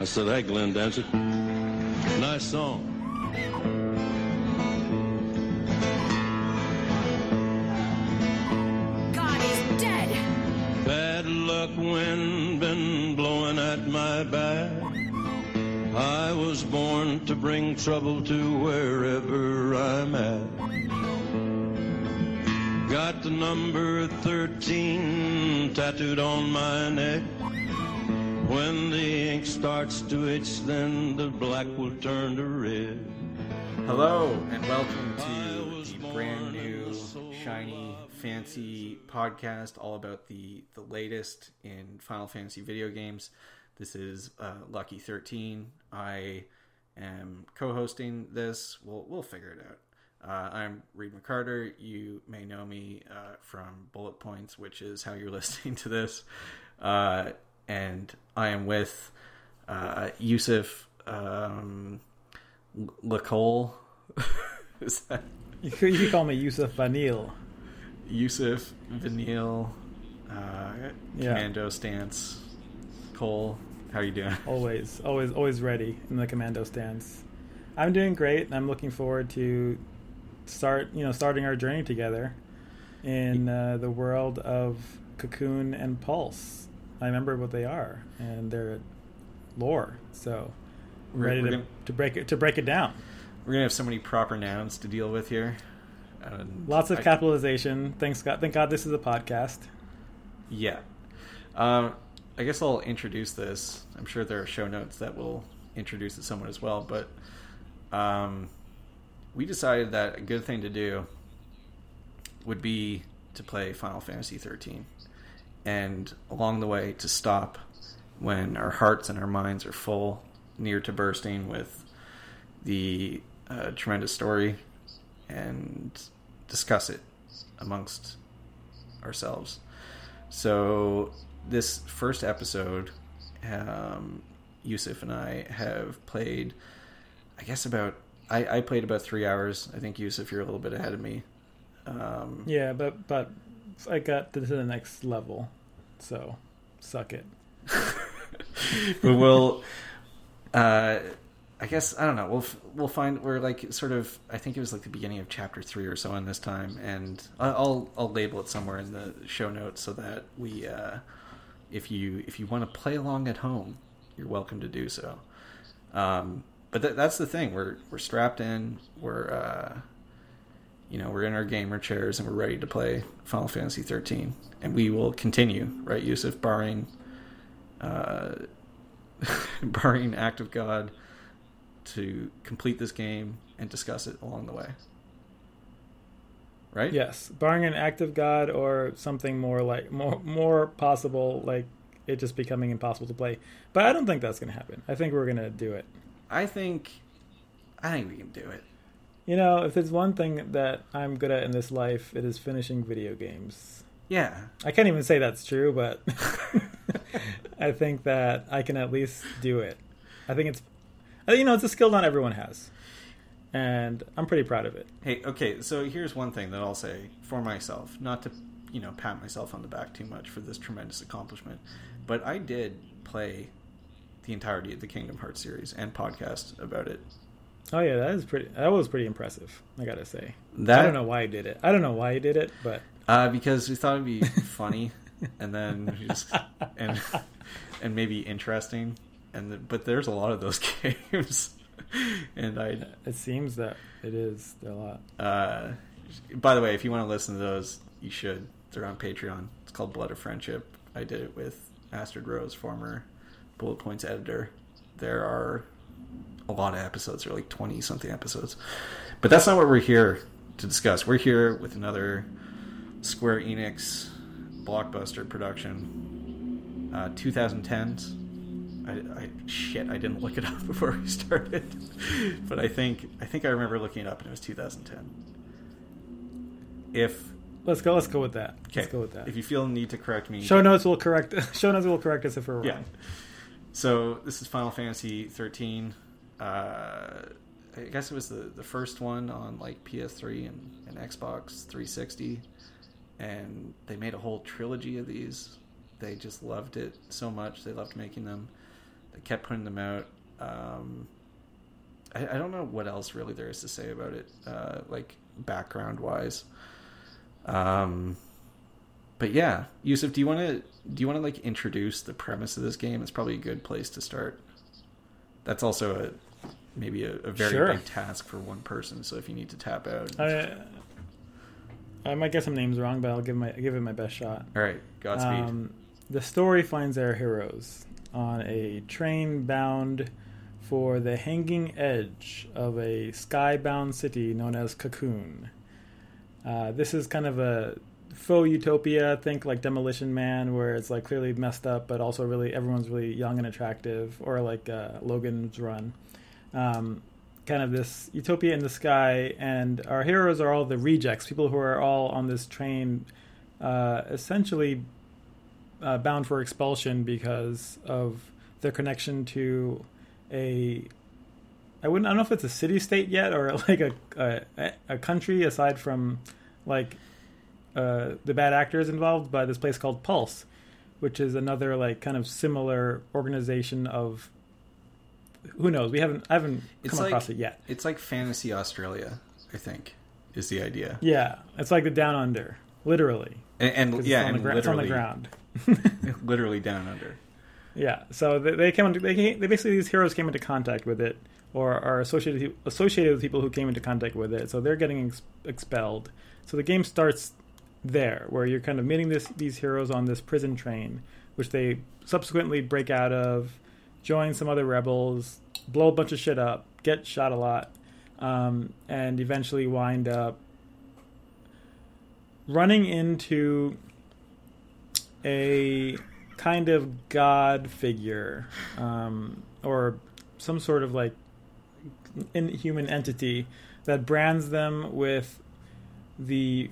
I said, hey, Glenn Danzig, nice song. God is dead. Bad luck wind been blowing at my back. I was born to bring trouble to wherever I'm at. Got the number 13 tattooed on my neck. When the ink starts to itch, then the black will turn to red. Hello and welcome to the brand new, shiny, fancy podcast all about the the latest in Final Fantasy video games. This is uh, Lucky Thirteen. I am co-hosting this. We'll we'll figure it out. Uh, I'm Reid McCarter. You may know me uh, from Bullet Points, which is how you're listening to this. Uh, and I am with uh, Yusuf um, Lacole. is that You could, you could call me Yusuf Vanille. Yusuf Vanille uh, Yeah. Commando Stance Cole? How are you doing? Always, always, always ready in the commando stance. I'm doing great, and I'm looking forward to start, you know, starting our journey together in uh, the world of Cocoon and Pulse. I remember what they are and their lore, so I'm We're- ready to, gonna- to break it to break it down. We're gonna have so many proper nouns to deal with here. And Lots of I- capitalization. Thanks God, thank God this is a podcast. Yeah. Um, I guess I'll introduce this. I'm sure there are show notes that will introduce it somewhat as well, but um, we decided that a good thing to do would be to play Final Fantasy 13, and along the way to stop when our hearts and our minds are full, near to bursting with the uh, tremendous story, and discuss it amongst ourselves. So this first episode, um, Yusuf and I have played. I guess about I, I played about three hours. I think Yusuf, you're a little bit ahead of me. Um, Yeah, but but I got to the next level, so suck it. but we'll. Uh, I guess I don't know. We'll we'll find we're like sort of. I think it was like the beginning of chapter three or so in this time, and I'll I'll label it somewhere in the show notes so that we, uh, if you if you want to play along at home, you're welcome to do so. Um, but th- that's the thing. We're we're strapped in. We're uh, you know we're in our gamer chairs and we're ready to play Final Fantasy 13, and we will continue, right, Yusuf, barring uh, barring act of God, to complete this game and discuss it along the way. Right? Yes, barring an act of God or something more like more more possible, like it just becoming impossible to play. But I don't think that's going to happen. I think we're going to do it. I think, I think we can do it. You know, if there's one thing that I'm good at in this life, it is finishing video games. Yeah. I can't even say that's true, but I think that I can at least do it. I think it's, uh, you know, it's a skill not everyone has, and I'm pretty proud of it. Hey, okay. So here's one thing that I'll say for myself, not to, you know, pat myself on the back too much for this tremendous accomplishment, but I did play the entirety of the Kingdom Hearts series and podcast about it. Oh yeah, that is pretty. That was pretty impressive. I gotta say. That I don't know why he did it. I don't know why he did it, but Uh, because we thought it'd be funny, and then just and and maybe interesting, and the, but there's a lot of those games, and I. it seems that it is a lot. Uh, by the way, if you want to listen to those, you should. They're on Patreon. It's called Blood of Friendship. I did it with Astrid Rose, former Bullet Points editor. There are a lot of episodes. or like twenty something episodes, but that's not what we're here to discuss. We're here with another Square Enix blockbuster production, uh, 2010s. I, I shit, I didn't look it up before we started, but I think I think I remember looking it up and it was 2010. If Let's go. Let's go with that. okay, Let's go with that. if you feel the need to correct me, show notes will correct. Show notes will correct us if we're wrong. yeah. So this is Final Fantasy 13. Uh, I guess it was the, the first one on like PS3 and, and Xbox 360, and they made a whole trilogy of these. They just loved it so much. They loved making them. They kept putting them out. Um, I, I don't know what else really there is to say about it, uh, like background wise. Um, but yeah, Yusuf, do you want to do you want to like introduce the premise of this game? It's probably a good place to start. That's also a maybe a, a very Sure. big task for one person. So if you need to tap out, I, I might get some names wrong, but I'll give my give it my best shot. all right, Godspeed. Um, the story finds our heroes on a train bound for the hanging edge of a skybound city known as Cocoon. Uh, this is kind of a faux utopia. Think like Demolition Man, where it's like clearly messed up, but also really everyone's really young and attractive, or like uh, Logan's Run. Um, kind of this utopia in the sky, and our heroes are all the rejects, people who are all on this train, uh, essentially uh, bound for expulsion because of their connection to a. I wouldn't. I don't know if it's a city state yet or like a a, a country aside from like uh, the bad actors involved, by this place called Pulse, which is another like kind of similar organization of. Who knows? We haven't. I haven't It's come like- across it yet. it's like fantasy Australia, I think, is the idea. Yeah, it's like the down under, literally. And, and yeah, it's on, the, and gra- it's on the literally, ground. literally down under. Yeah, so they, they came. Into, they, came, they basically these heroes came into contact with it, or are associated associated with people who came into contact with it. So they're getting ex- expelled. So the game starts there, where you're kind of meeting this these heroes on this prison train, which they subsequently break out of, join some other rebels, blow a bunch of shit up, get shot a lot, um, and eventually wind up running into a kind of god figure um, or some sort of like inhuman entity that brands them with the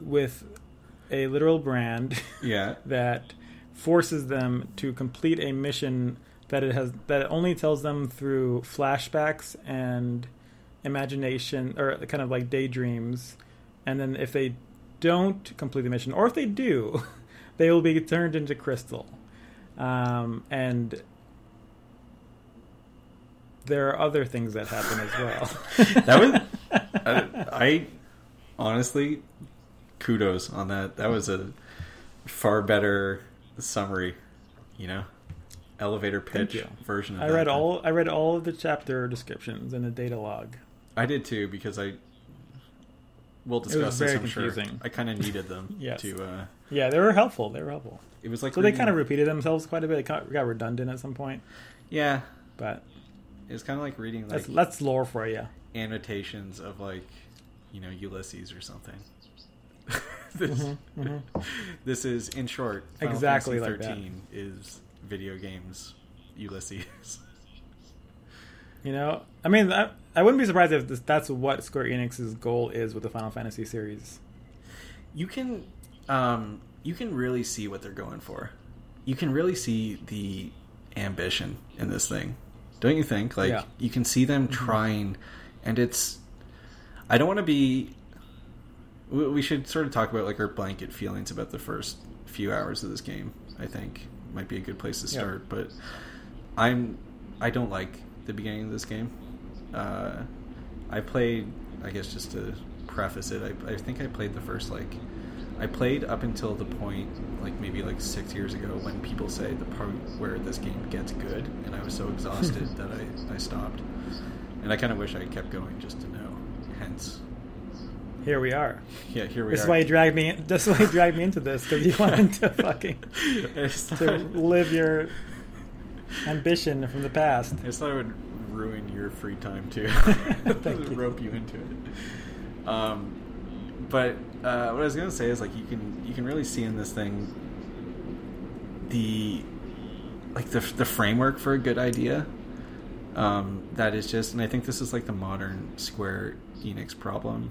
with a literal brand Yeah, that forces them to complete a mission that it has that it only tells them through flashbacks and imagination or kind of like daydreams and then if they don't complete the mission or if they do they will be turned into crystal um, and there are other things that happen as well that was. I, I honestly, kudos on that. That was a far better summary. You know, elevator pitch version. Of I that. read all I read all of the chapter descriptions in the data log. I did too because I. We'll discuss this. I'm sure. I kind of needed them Yes. to. Uh, Yeah, they were helpful. They were helpful. it was like So they kind of repeated themselves quite a bit. They got got redundant at some point, yeah. but it's kind of like reading like that's that's lore for you. annotations of like you know Ulysses or something. this, this is in short Final Mm-hmm, Exactly Fantasy like that. 13 is video games Ulysses. You know, I mean, I, I wouldn't be surprised if this, that's what Square Enix's goal is with the Final Fantasy series. you can um, you can really see what they're going for. You can really see the ambition in this thing, don't you think? Like Yeah. you can see them Mm-hmm. trying, and it's. I don't want to be. We we should sort of talk about like our blanket feelings about the first few hours of this game. I think might be a good place to Yeah. start, but I'm I don't like the beginning of this game. Uh, I played, I guess, just to preface it, I, I think I played the first like I played up until the point like maybe like six years ago when people say the part where this game gets good, and I was so exhausted that I I stopped, and I kind of wish I kept going just to know. Hence, Here we are. yeah, here we This are. is why you dragged me. This is why you dragged me into this because you wanted to fucking to live your ambition from the past. I just thought it would ruin your free time too. Thank you. Rope you into it. Um, but uh, what I was gonna say is like you can you can really see in this thing the like the the framework for a good idea. Um, that is just, and I think this is like the modern Square Enix problem.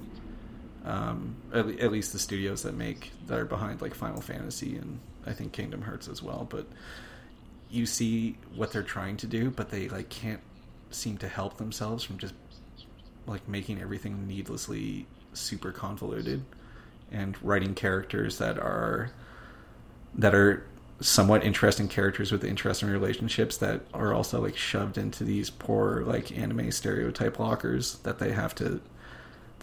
Um, at, at least the studios that make that are behind like Final Fantasy and I think Kingdom Hearts as well, but you see what they're trying to do, but they like can't seem to help themselves from just like making everything needlessly super convoluted and writing characters that are that are somewhat interesting characters with interesting relationships that are also like shoved into these poor like anime stereotype lockers that they have to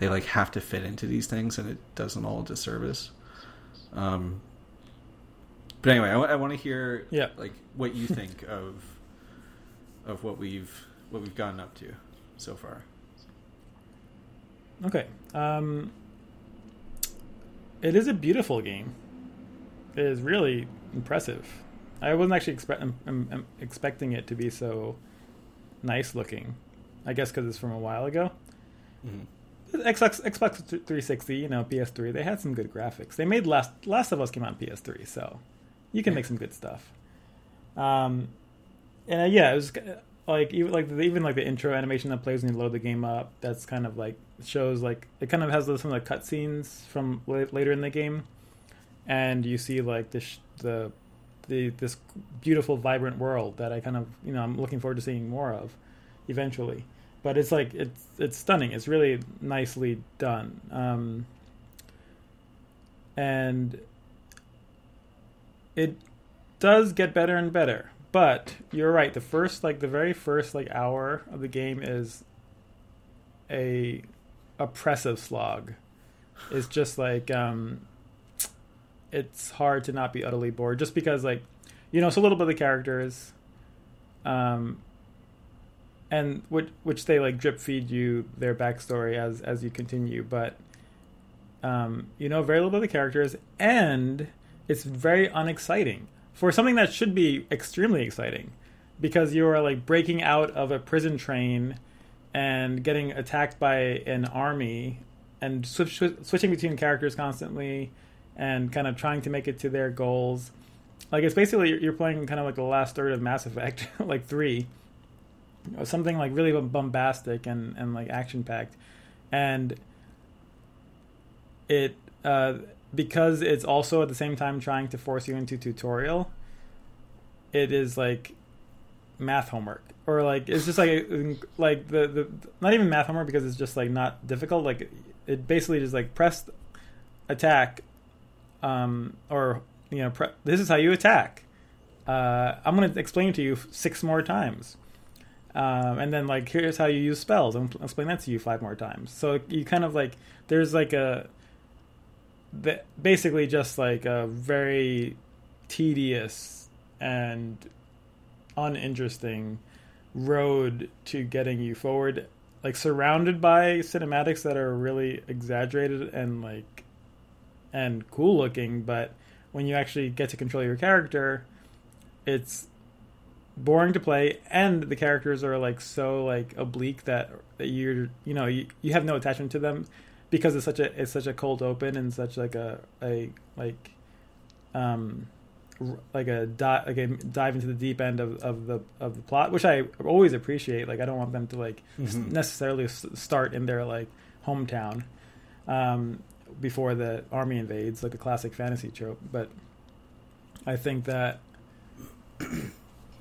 they like have to fit into these things and it does them all a disservice um but anyway i, want to hear Yeah. like what you think of of what we've what we've gotten up to so far Okay. Um, it is a beautiful game. It is really impressive. I wasn't actually expect, um, um, um, expecting it to be so nice looking. I guess because it's from a while ago. Xbox, Xbox 360, you know, PS3, they had some good graphics. They made Last Last of Us came out on PS3, so you can Yeah. make some good stuff. Um, and uh, yeah, it was uh, like even like the, even like the intro animation that plays when you load the game up. That's kind of like shows like it kind of has some of the cutscenes from la- later in the game, and you see like the sh- the the this beautiful vibrant world that I kind of you know I'm looking forward to seeing more of eventually. But it's like it's it's stunning. It's really nicely done. Um, and it does get better and better. But you're right. The first, like the very first, like hour of the game is a oppressive slog. It's just like um, it's hard to not be utterly bored, just because like you know, it's a little bit of the characters, um, and which which they like drip feed you their backstory as as you continue, but um, you know very little of the characters, and it's very unexciting for something that should be extremely exciting, because you are like breaking out of a prison train and getting attacked by an army and switch, switching between characters constantly and kind of trying to make it to their goals. Like it's basically you're playing kind of like the last third of Mass Effect, like three, something like really bombastic and and like action packed, and it uh, because it's also at the same time trying to force you into tutorial. It is like math homework. Or like it's just like like the the not even math homework because it's just like not difficult. Like it basically just like press attack um or you know pre- this is how you attack. Uh i'm going to explain to you six more times um and then like here's how you use spells. I'm I'll explain that to you five more times. So you kind of like there's like a the, basically just like a very tedious and uninteresting road to getting you forward like surrounded by cinematics that are really exaggerated and like and cool looking but when you actually get to control your character it's boring to play and the characters are like so like oblique that, that you're you know you, you have no attachment to them because it's such a it's such a cold open and such like a a like um like a di- like a dive into the deep end of, of the of the plot, which I always appreciate. Like I don't want them to like Mhm. necessarily start in their like hometown um, before the army invades, like a classic fantasy trope. But I think that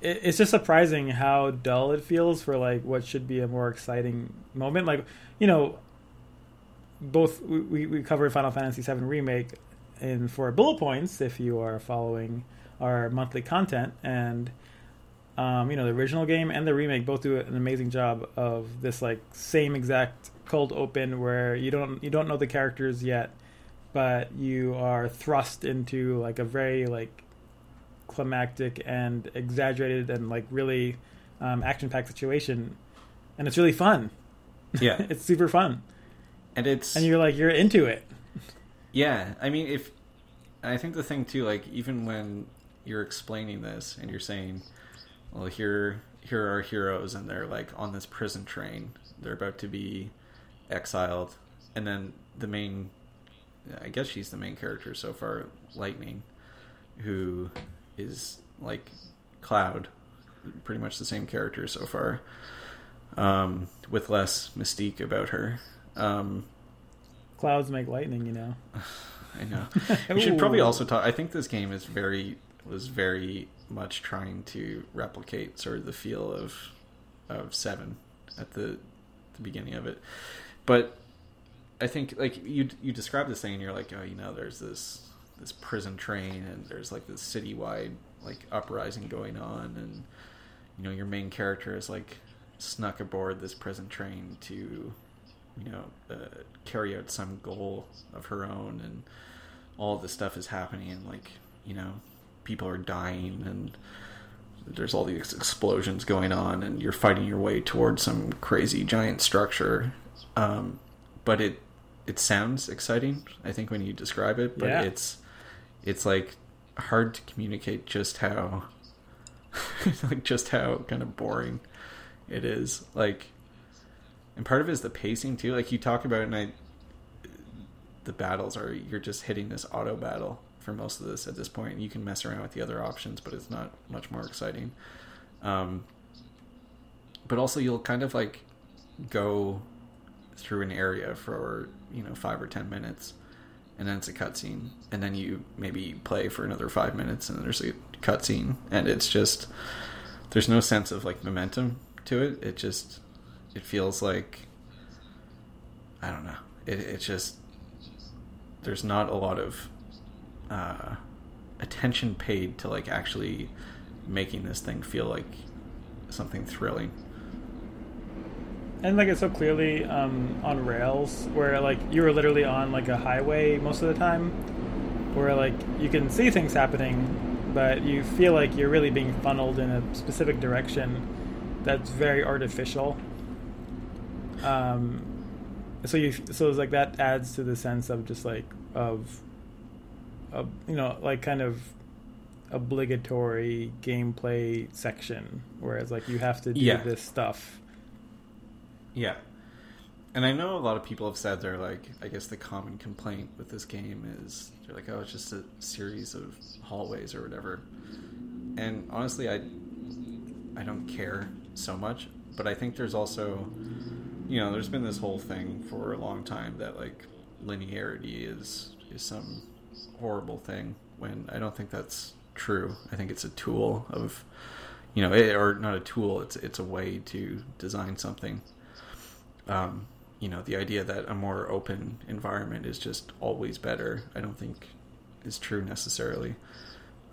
it, it's just surprising how dull it feels for like what should be a more exciting moment. Like you know, both we, we, covered Final Fantasy VII remake in for bullet points if you are following our monthly content and um, you know the original game and the remake both do an amazing job of this like same exact cold open where you don't you don't know the characters yet but you are thrust into like a very like climactic and exaggerated and like really um, action packed situation. And it's really fun. Yeah, it's super fun. And it's and you're like you're into it. Yeah, I mean, if I think the thing too, like even when you're explaining this and you're saying, "Well, here, here are our heroes, and they're like on this prison train. They're about to be exiled," and then the main, I guess she's the main character so far, Lightning, who is like Cloud, pretty much the same character so far, um, with less mystique about her. Um, clouds make lightning you know I know. We should probably also talk. I think this game is very was very much trying to replicate sort of the feel of of Seven at the the beginning of it, but I think like you you describe this thing and you're like, oh, you know, there's this this prison train, and there's like this citywide like uprising going on, and you know your main character is like snuck aboard this prison train to you know uh, carry out some goal of her own, and all this stuff is happening, and like you know people are dying and there's all these explosions going on and you're fighting your way towards some crazy giant structure um, but it it sounds exciting i think when you describe it but Yeah. it's it's like hard to communicate just how like just how kind of boring it is like and part of it is the pacing too like you talk about it and i the battles are you're just hitting this auto battle for most of this at this point. You can mess around with the other options, but it's not much more exciting. Um, but also, you'll kind of like go through an area for you know five or ten minutes, and then it's a cutscene, and then you maybe play for another five minutes, and there's a cutscene, and it's just there's no sense of like momentum to it. It just it feels like I don't know. It it just there's not a lot of uh, attention paid to like actually making this thing feel like something thrilling. And like it's so clearly um, on rails where like you were literally on like a highway most of the time where like you can see things happening but you feel like you're really being funneled in a specific direction that's very artificial um, so you so it's like that adds to the sense of just like of of you know like kind of obligatory gameplay section whereas like you have to do Yeah. this stuff Yeah. And I know a lot of people have said they're like, I guess the common complaint with this game is they're like, oh, it's just a series of hallways or whatever. And honestly, I, I don't care so much, but I think there's also, you know, there's been this whole thing for a long time that like linearity is is some horrible thing when I don't think that's true. I think it's a tool of, you know, it, or not a tool. It's it's a way to design something um, you know, the idea that a more open environment is just always better, I don't think is true necessarily.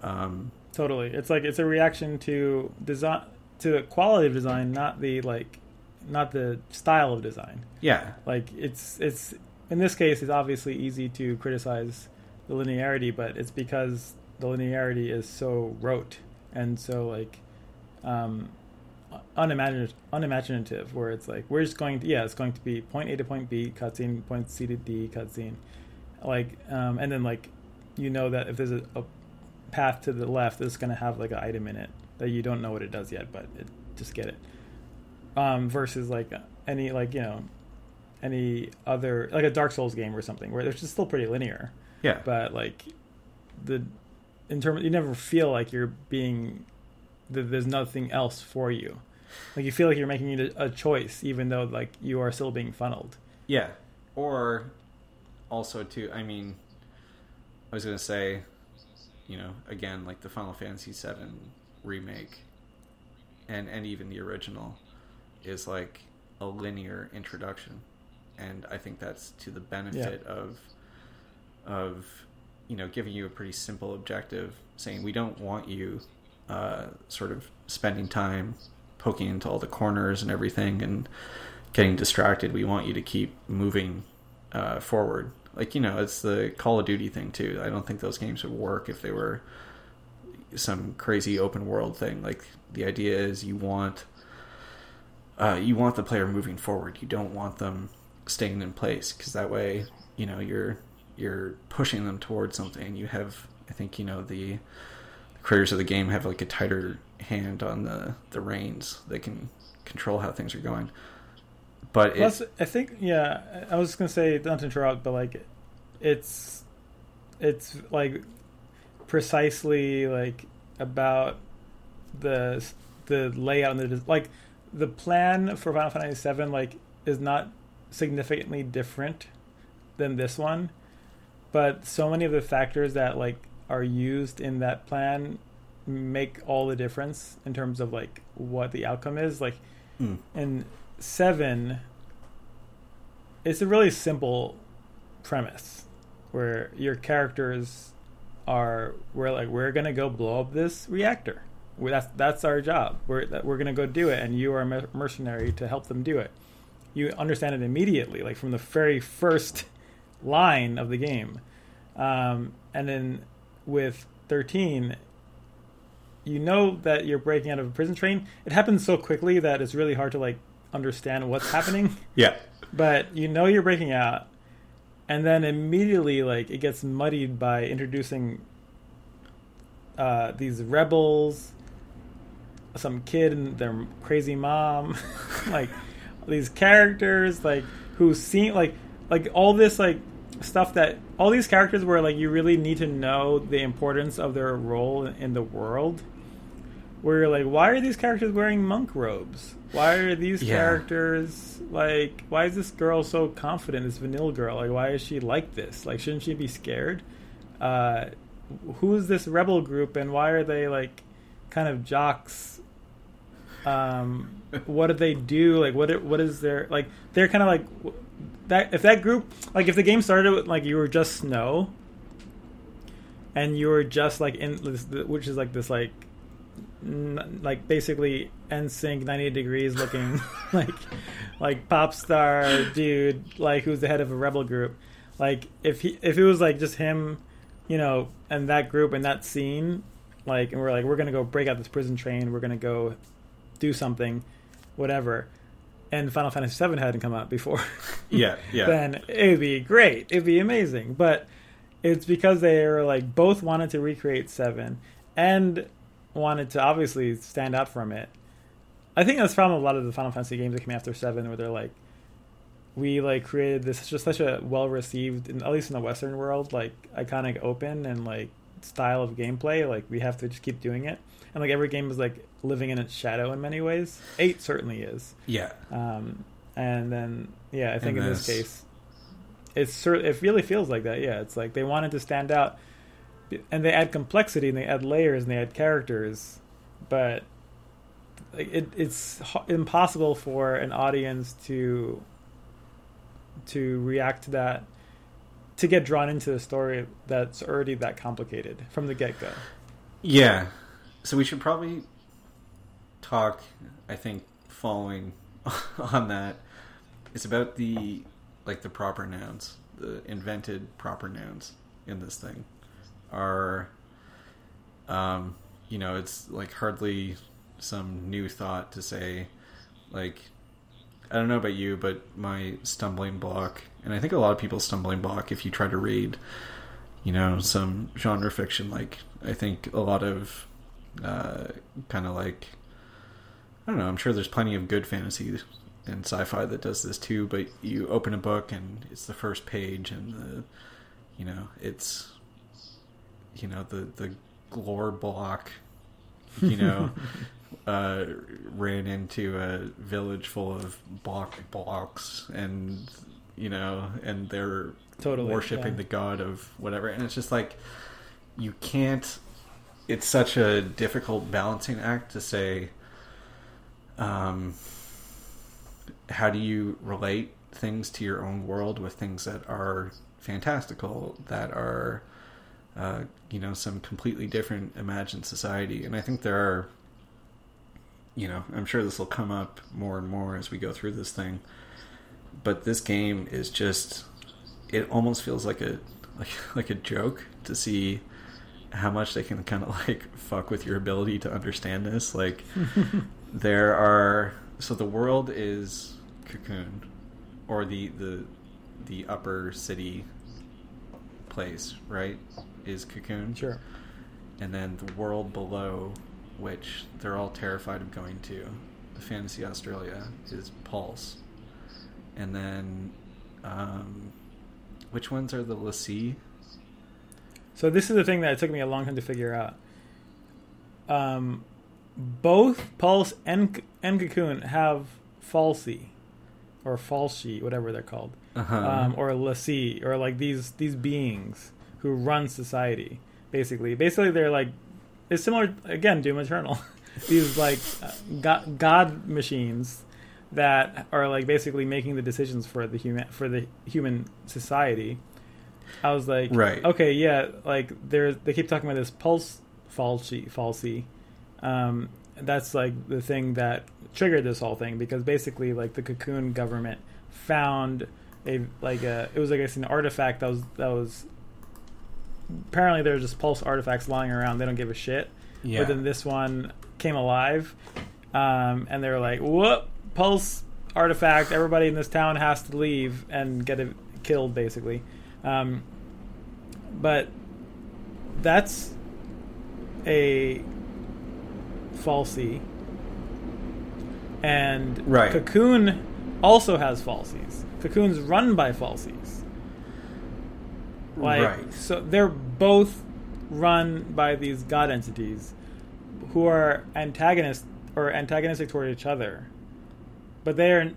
Um, Totally. It's like it's a reaction to design to the quality of design, not the like not the style of design. yeah, Like it's it's in this case it's obviously easy to criticize the linearity, but it's because the linearity is so rote and so like um unimaginative unimaginative where it's like we're just going to yeah, it's going to be point A to point B, cutscene, point C to D, cutscene. Like um and then like you know that if there's a, a path to the left it's going to have like an item in it that you don't know what it does yet, but it, just get it. Um, versus like any like you know any other like a Dark Souls game or something where it's just still pretty linear, yeah, but like the in terms you never feel like you're being that there's nothing else for you. Like you feel like you're making a, choice even though like you are still being funneled. yeah. Or also too, I mean, I was gonna say, you know, again, like the Final Fantasy VII remake, and and even the original, is like a linear introduction, and I think that's to the benefit of of you know giving you a pretty simple objective, saying we don't want you uh, sort of spending time poking into all the corners and everything and getting distracted. We want you to keep moving uh, forward. Like you know, it's the Call of Duty thing too. I don't think those games would work if they were some crazy open world thing. Like the idea is you want uh, you want the player moving forward. You don't want them staying in place because that way, you know, you're you're pushing them towards something. You have, I think, you know, the, the creators of the game have like a tighter hand on the the reins. They can control how things are going. But it, I think yeah, I was just gonna say not to interrupt, but like it's it's like precisely like about the the layout and the like the plan for Final Fantasy VII like is not significantly different than this one, but so many of the factors that like are used in that plan make all the difference in terms of like what the outcome is. Like Mm. in seven, it's a really simple premise where your characters are we're like we're gonna go blow up this reactor. we that's that's our job. We're that we're gonna go do it, and you are a mercenary to help them do it. You understand it immediately, like from the very first line of the game. Um, and then with thirteen, you know that you're breaking out of a prison train. It happens so quickly that it's really hard to like understand what's happening. Yeah. But you know you're breaking out, and then immediately like it gets muddied by introducing uh, these rebels, some kid and their crazy mom, like these characters like who seem like like all this like stuff that all these characters where like you really need to know the importance of their role in the world where you're like why are these characters wearing monk robes? Why are these Yeah. characters like why is this girl so confident this vanilla girl? Like why is she like this? Like shouldn't she be scared? Uh who's this rebel group and why are they like kind of jocks? Um what do they do? Like what what is their like they're kind of like that if that group like if the game started with like you were just snow and you were just like in which is like this like n- like basically NSYNC 90 degrees looking like like pop star dude like who's the head of a rebel group. Like if he if it was like just him you know and that group and that scene like and we're like we're gonna go break out this prison train we're gonna go do something whatever and Final Fantasy VII hadn't come out before Yeah. Yeah. then it'd be great. It'd be amazing. But it's because they were like both wanted to recreate Seven and wanted to obviously stand out from it. I think that's from a lot of the Final Fantasy games that came after Seven, where they're like, we like created this just such a well received, at least in the Western world, like iconic open and like style of gameplay. Like we have to just keep doing it, and like every game is like living in its shadow in many ways. Eight certainly is. yeah. Um, and then, yeah, I think And in this this- case, it's it really feels like that. Yeah, it's like they wanted to stand out, and they add complexity and they add layers and they add characters, but like it, it's impossible for an audience to to react to that to get drawn into a story that's already that complicated from the get go. Yeah. So we should probably talk, I think, following on that. It's about the like the proper nouns, the invented proper nouns in this thing are um you know, it's like hardly some new thought to say like I don't know about you, but my stumbling block, and I think a lot of people's stumbling block if you try to read you know some genre fiction like i think a lot of uh, kind of like i don't know i'm sure there's plenty of good fantasy and sci-fi that does this too but you open a book and it's the first page and the you know it's you know the the glore block you know uh, ran into a village full of block blocks and you know and they're Totally, worshiping yeah. the god of whatever and it's just like you can't it's such a difficult balancing act to say um how do you relate things to your own world with things that are fantastical that are uh, you know some completely different imagined society? And i think there are you know i'm sure this will come up more and more as we go through this thing but this game is just it almost feels like a like like a joke to see how much they can kind of like fuck with your ability to understand this. Like there are so the world is cocoon or the the the upper city place right is cocoon Sure. and then the world below which they're all terrified of going to the fantasy australia is pulse. And then um which ones are the l'Cie So this is the thing that it took me a long time to figure out. Um, both Pulse and and Cocoon have fal'Cie, or fal'Cie, whatever they're called, uh-huh. um, or l'Cie, or like these these beings who run society. Basically, basically they're like it's similar again Doom Eternal. these like uh, god, god machines that are like basically making the decisions for the human for the human society I was like, Right. okay, yeah, like they're they keep talking about this pulse fal'Cie, fal'Cie. Um, that's like the thing that triggered this whole thing because basically, like the cocoon government found a like a it was like an artifact that was that was apparently there's just pulse artifacts lying around. They don't give a shit. Yeah. But then this one came alive, um, and they were like, "Whoop! Pulse artifact! Everybody in this town has to leave and get it killed, basically." Um, but that's a fal'Cie, and Right. Cocoon also has fal'Cies. Cocoon's run by fal'Cies. Like Right. so they're both run by these god entities who are antagonists or antagonistic toward each other. But they are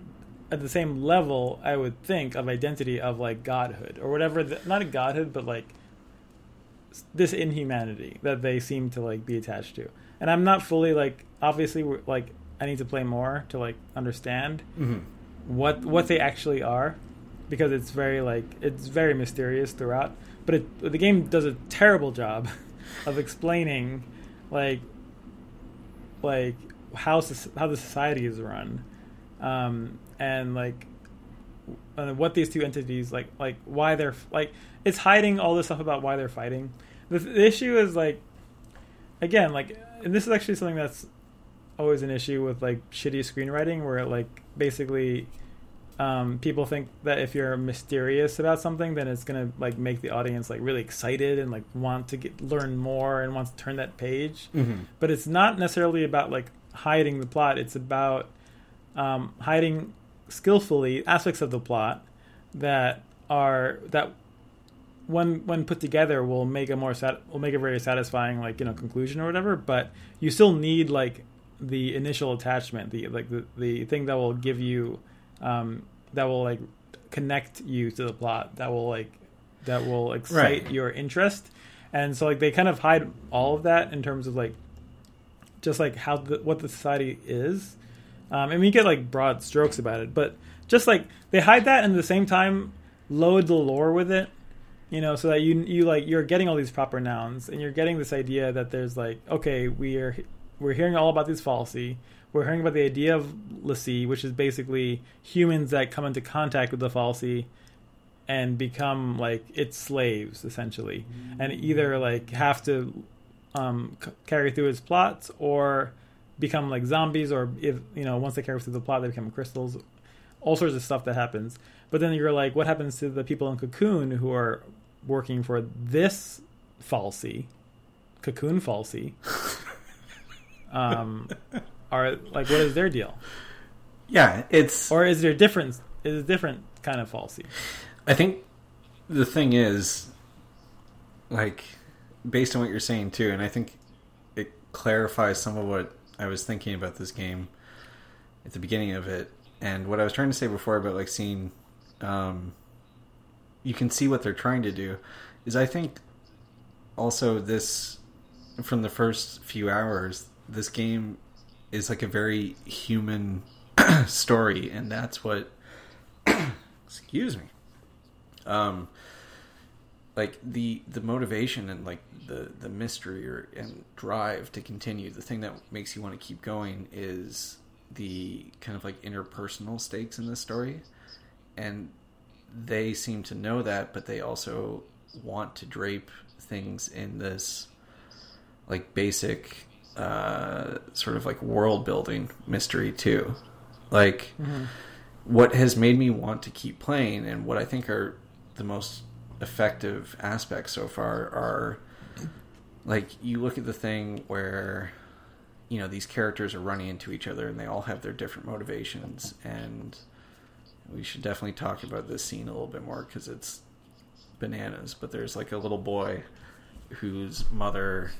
at the same level, I would think, of identity of like godhood or whatever. The, not a godhood, but like this inhumanity that they seem to like be attached to. And I'm not fully like obviously like I need to play more to like understand Mhm. what what they actually are because it's very like it's very mysterious throughout but it, the game does a terrible job of explaining like like how how the society is run um and like uh, what these two entities like like why they're like it's hiding all this stuff about why they're fighting. The, the issue is like again like and this is actually something that's always an issue with like shitty screenwriting where like basically um, people think that if you're mysterious about something then it's gonna like make the audience like really excited and like want to get learn more and wants to turn that page. Mhm. but it's not necessarily about like hiding the plot. It's about um, hiding skillfully aspects of the plot that are that when when put together will make a more sat- will make a very satisfying like you know conclusion or whatever but you still need like the initial attachment the like the, the thing that will give you um that will like connect you to the plot that will like that will excite Right. your interest and so like they kind of hide all of that in terms of like just like how the what the society is um, and we get like broad strokes about it but just like they hide that and at the same time load the lore with it you know so that you you like you're getting all these proper nouns and you're getting this idea that there's like okay we are we're hearing all about these fal'Cie. We're hearing about the idea of l'Cie, which is basically humans that come into contact with the fal'Cie and become like its slaves essentially and either like have to um, c- carry through its plots or become like zombies or if you know once they carry through the plot they become crystals. All sorts of stuff that happens. But then you're like what happens to the people in cocoon who are working for this fal'Cie cocoon fal'Cie? Um are like what is their deal? Yeah, it's. or is there a difference is a different kind of fal'Cie? I think the thing is, like, based on what you're saying too, and I think it clarifies some of what I was thinking about this game at the beginning of it, and what I was trying to say before about like seeing, um, you can see what they're trying to do, is I think also this from the first few hours, this game is like a very human story, and that's what. excuse me um like the the motivation and like the the mystery or and drive to continue the thing that makes you want to keep going is the kind of like interpersonal stakes in this story. And they seem to know that but they also want to drape things in this like basic uh sort of like world building mystery too. Like what has made me want to keep playing and what I think are the most effective aspects so far are like you look at the thing where you know these characters are running into each other and they all have their different motivations and we should definitely talk about this scene a little bit more because it's bananas but there's like a little boy whose mother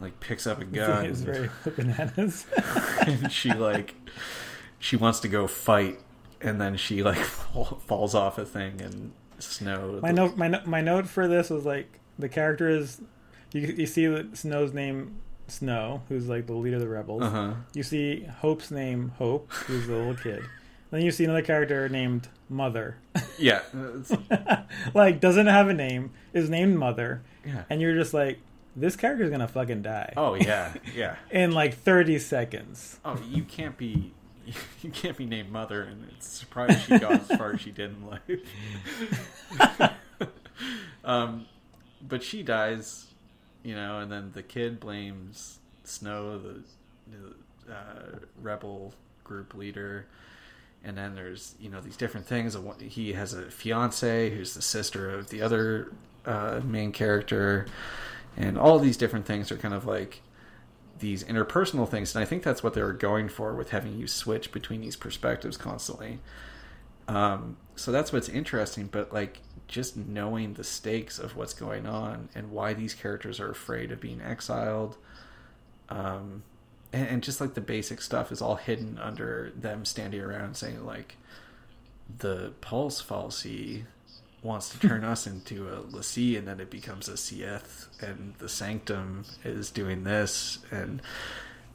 like picks up a gun it's very bananas. and she like she wants to go fight and then she like falls off a thing and snow my note my, no- my note for this was like the character is you, you see that snow's name snow who's like the leader of the rebels uh-huh you see hope's name hope who's the little kid then you see another character named mother yeah, like doesn't have a name, is named Mother, yeah. and you're just like, this character's gonna fucking die Oh yeah, yeah. in like 30 seconds. Oh, you can't be. You can't be named mother, and it's surprised she got as far as she did in life. um, but she dies, you know, and then the kid blames Snow, the, the uh, rebel group leader, and then there's you know these different things. He has a fiance who's the sister of the other uh, main character, and all these different things are kind of like these interpersonal things, and I think that's what they were going for with having you switch between these perspectives constantly. Um, so that's what's interesting, but like just knowing the stakes of what's going on and why these characters are afraid of being exiled, um, and, and just like the basic stuff is all hidden under them standing around saying like the pulse fal'Cie wants to turn us into a l'Cie and then it becomes a Cie'th and the Sanctum is doing this and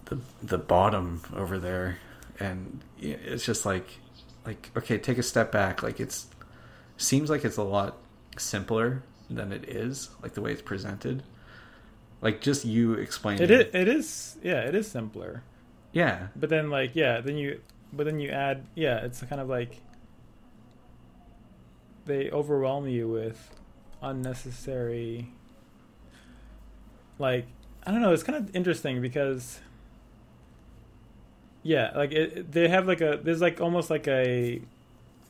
the the bottom over there. And it's just like like okay take a step back. Like it's seems like it's a lot simpler than it is like the way it's presented. Like just you explaining It is, it is, yeah, it is simpler. yeah. But then, like, yeah, then you, but then you add, yeah, it's kind of like they overwhelm you with unnecessary, like, I don't know. It's kind of interesting because, yeah, like it, they have like a there's like almost like a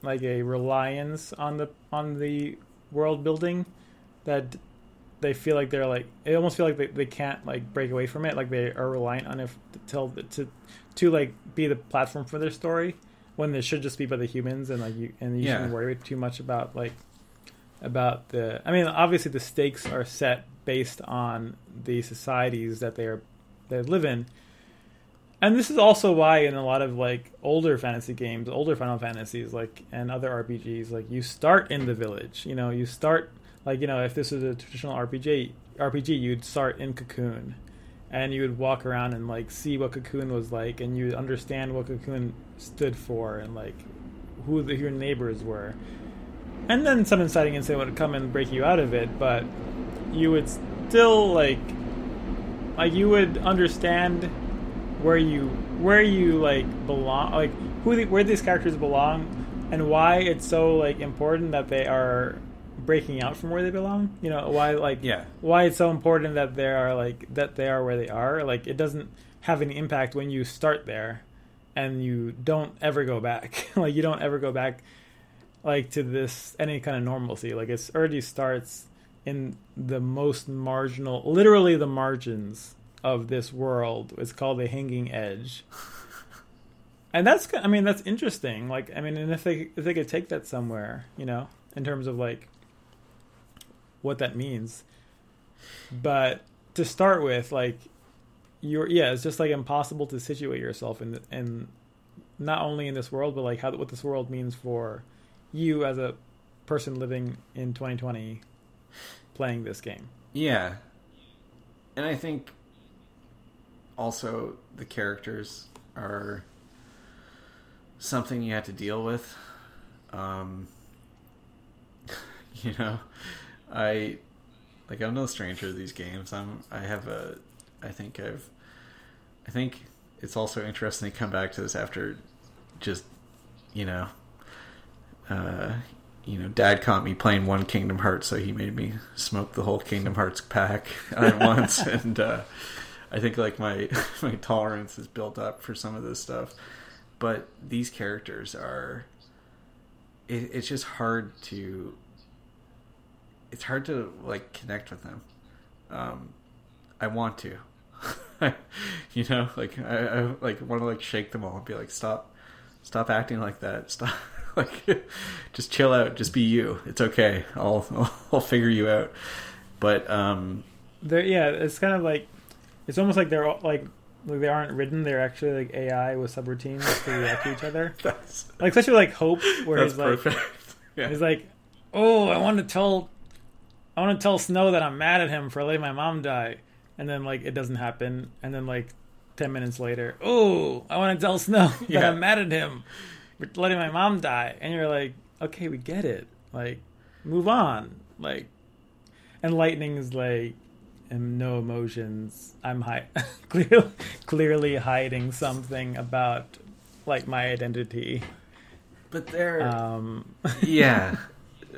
like a reliance on the on the world building that they feel like they're like they almost feel like they, they can't like break away from it like they are reliant on it to tell to to like be the platform for their story when it should just be by the humans and like you and you Yeah. shouldn't worry too much about like about the I mean obviously the stakes are set based on the societies that they are they live in and this is also why in a lot of like older fantasy games older final fantasies like and other rpgs like you start in the village you know you start like you know if this is a traditional rpg rpg you'd start in cocoon and you would walk around and like see what cocoon was like and you would understand what cocoon stood for and like who the, your neighbors were. And then some inciting incident would come and break you out of it but you would still like like you would understand where you where you like belong like who the, where these characters belong and why it's so like important that they are breaking out from where they belong? You know why like Yeah. why it's so important that they are like that they are where they are? Like it doesn't have any impact when you start there and you don't ever go back. Like you don't ever go back like to this any kind of normalcy. Like it's already starts in the most marginal literally the margins of this world. It's called the hanging edge. And that's i mean that's interesting. Like i mean and if they if they could take that somewhere you know in terms of like what that means but to start with like you're yeah it's just like impossible to situate yourself in the, in not only in this world but like how what this world means for you as a person living in 2020 playing this game Yeah. And I think also the characters are something you have to deal with. Um, you know, I like I'm no stranger to these games. I'm I have a I think I've I think it's also interesting to come back to this after just you know uh you know, Dad caught me playing one Kingdom Hearts, so he made me smoke the whole Kingdom Hearts pack at once, and uh, I think like my my tolerance is built up for some of this stuff. But these characters are, it, it's just hard to. It's hard to like connect with them. Um, I want to, you know, like I, I like want to like shake them all and be like, stop, stop acting like that, stop. like just chill out. Just be you. It's okay. I'll i'll figure you out. But um they're yeah it's kind of like it's almost like they're all, like like they aren't written they're actually like ai with subroutines to react to each other. That's like especially like hope where he's like yeah. he's like oh i want to tell i want to tell snow that i'm mad at him for letting my mom die and then like it doesn't happen and then like 10 minutes later oh i want to tell snow that Yeah. i'm mad at him for letting my mom die and you're like okay, we get it. Like, move on. Like, and Lightning's like, and no emotions. I'm hi- clearly, clearly hiding something about like my identity. But there, Um, yeah,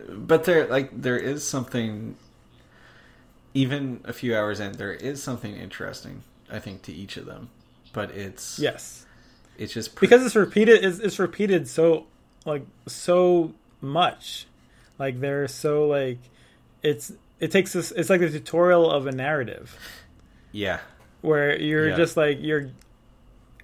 but there, like, there is something. Even a few hours in, there is something interesting. I think to each of them, but it's yes, it's just pre- because it's repeated. It's, it's repeated so like so much. Like they're so like it's it takes this. It's like a tutorial of a narrative. yeah, where you're Yeah. just like you're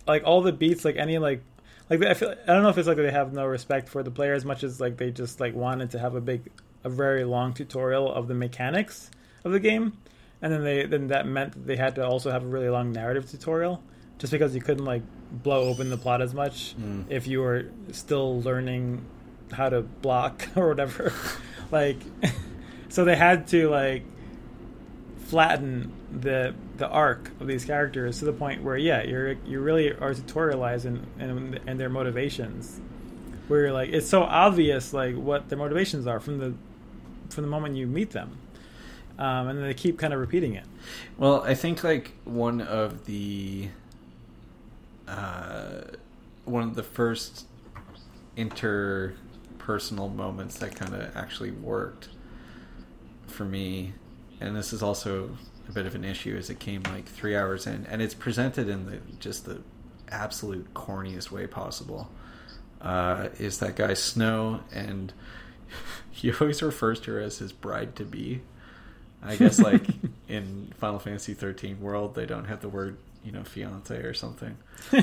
like all the beats like any like like I feel I don't know if it's like they have no respect for the player as much as like they just like wanted to have a big a very long tutorial of the mechanics of the game and then they then that meant that they had to also have a really long narrative tutorial just because you couldn't like blow open the plot as much Mm. if you were still learning how to block or whatever like so they had to like flatten the the arc of these characters to the point where yeah you're you really are tutorialized in and and their motivations. Where you're like it's so obvious like what their motivations are from the from the moment you meet them. Um, and then they keep kind of repeating it. Well, I think like one of the uh, one of the first interpersonal moments that kind of actually worked for me, and this is also a bit of an issue, as it came like three hours in, and it's presented in the just the absolute corniest way possible. Uh, is that guy Snow, and he always refers to her as his bride to be. I guess like in Final Fantasy 13 world, they don't have the word you know fiance or something.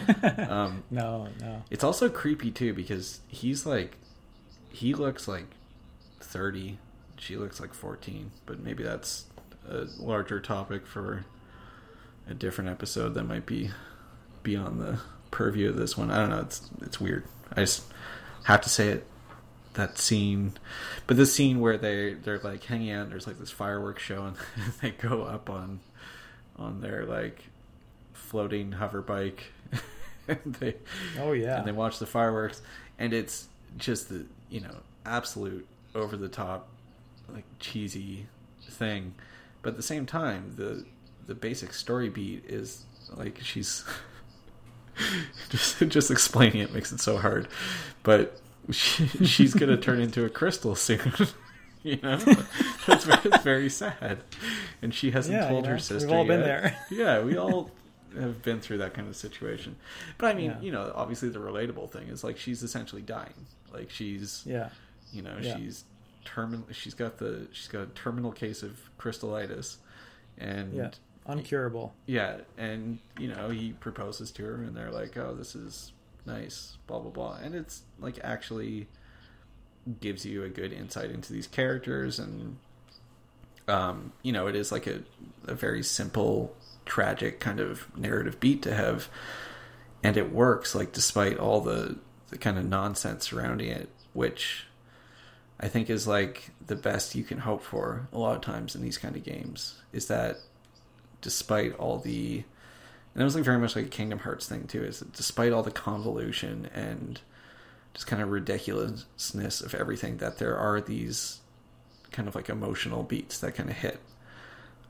Um, no no it's also creepy too because he's like he looks like 30, she looks like 14, but maybe that's a larger topic for a different episode that might be beyond the purview of this one. I don't know. It's it's weird. I just have to say it. That scene, but the scene where they they're like hanging out. There's like this fireworks show, and they go up on on their like floating hover bike. and they oh yeah and they watch the fireworks, and it's just the you know absolute over the top like cheesy thing, but at the same time the the basic story beat is like she's just just explaining it makes it so hard, but she, she's gonna turn into a crystal soon. You know, it's, very- sad, and she hasn't Yeah, told you her sister. we've all been there. Yeah, we all have been through that kind of situation. But I mean, Yeah. you know, obviously the relatable thing is like she's essentially dying. Like she's, yeah you know, Yeah. she's terminal. She's got the she's got a terminal case of crystallitis, and yeah uncurable yeah, and you know he proposes to her, and they're like, "Oh, this is nice," blah blah blah, and it's like actually gives you a good insight into these characters, and um, you know, it is like a a very simple, tragic kind of narrative beat to have, and it works. Like despite all the the kind of nonsense surrounding it, which I think is like the best you can hope for a lot of times in these kind of games is that despite all the and it was like very much like a Kingdom Hearts thing too, is that despite all the convolution and just kind of ridiculousness of everything, that there are these kind of like emotional beats that kind of hit.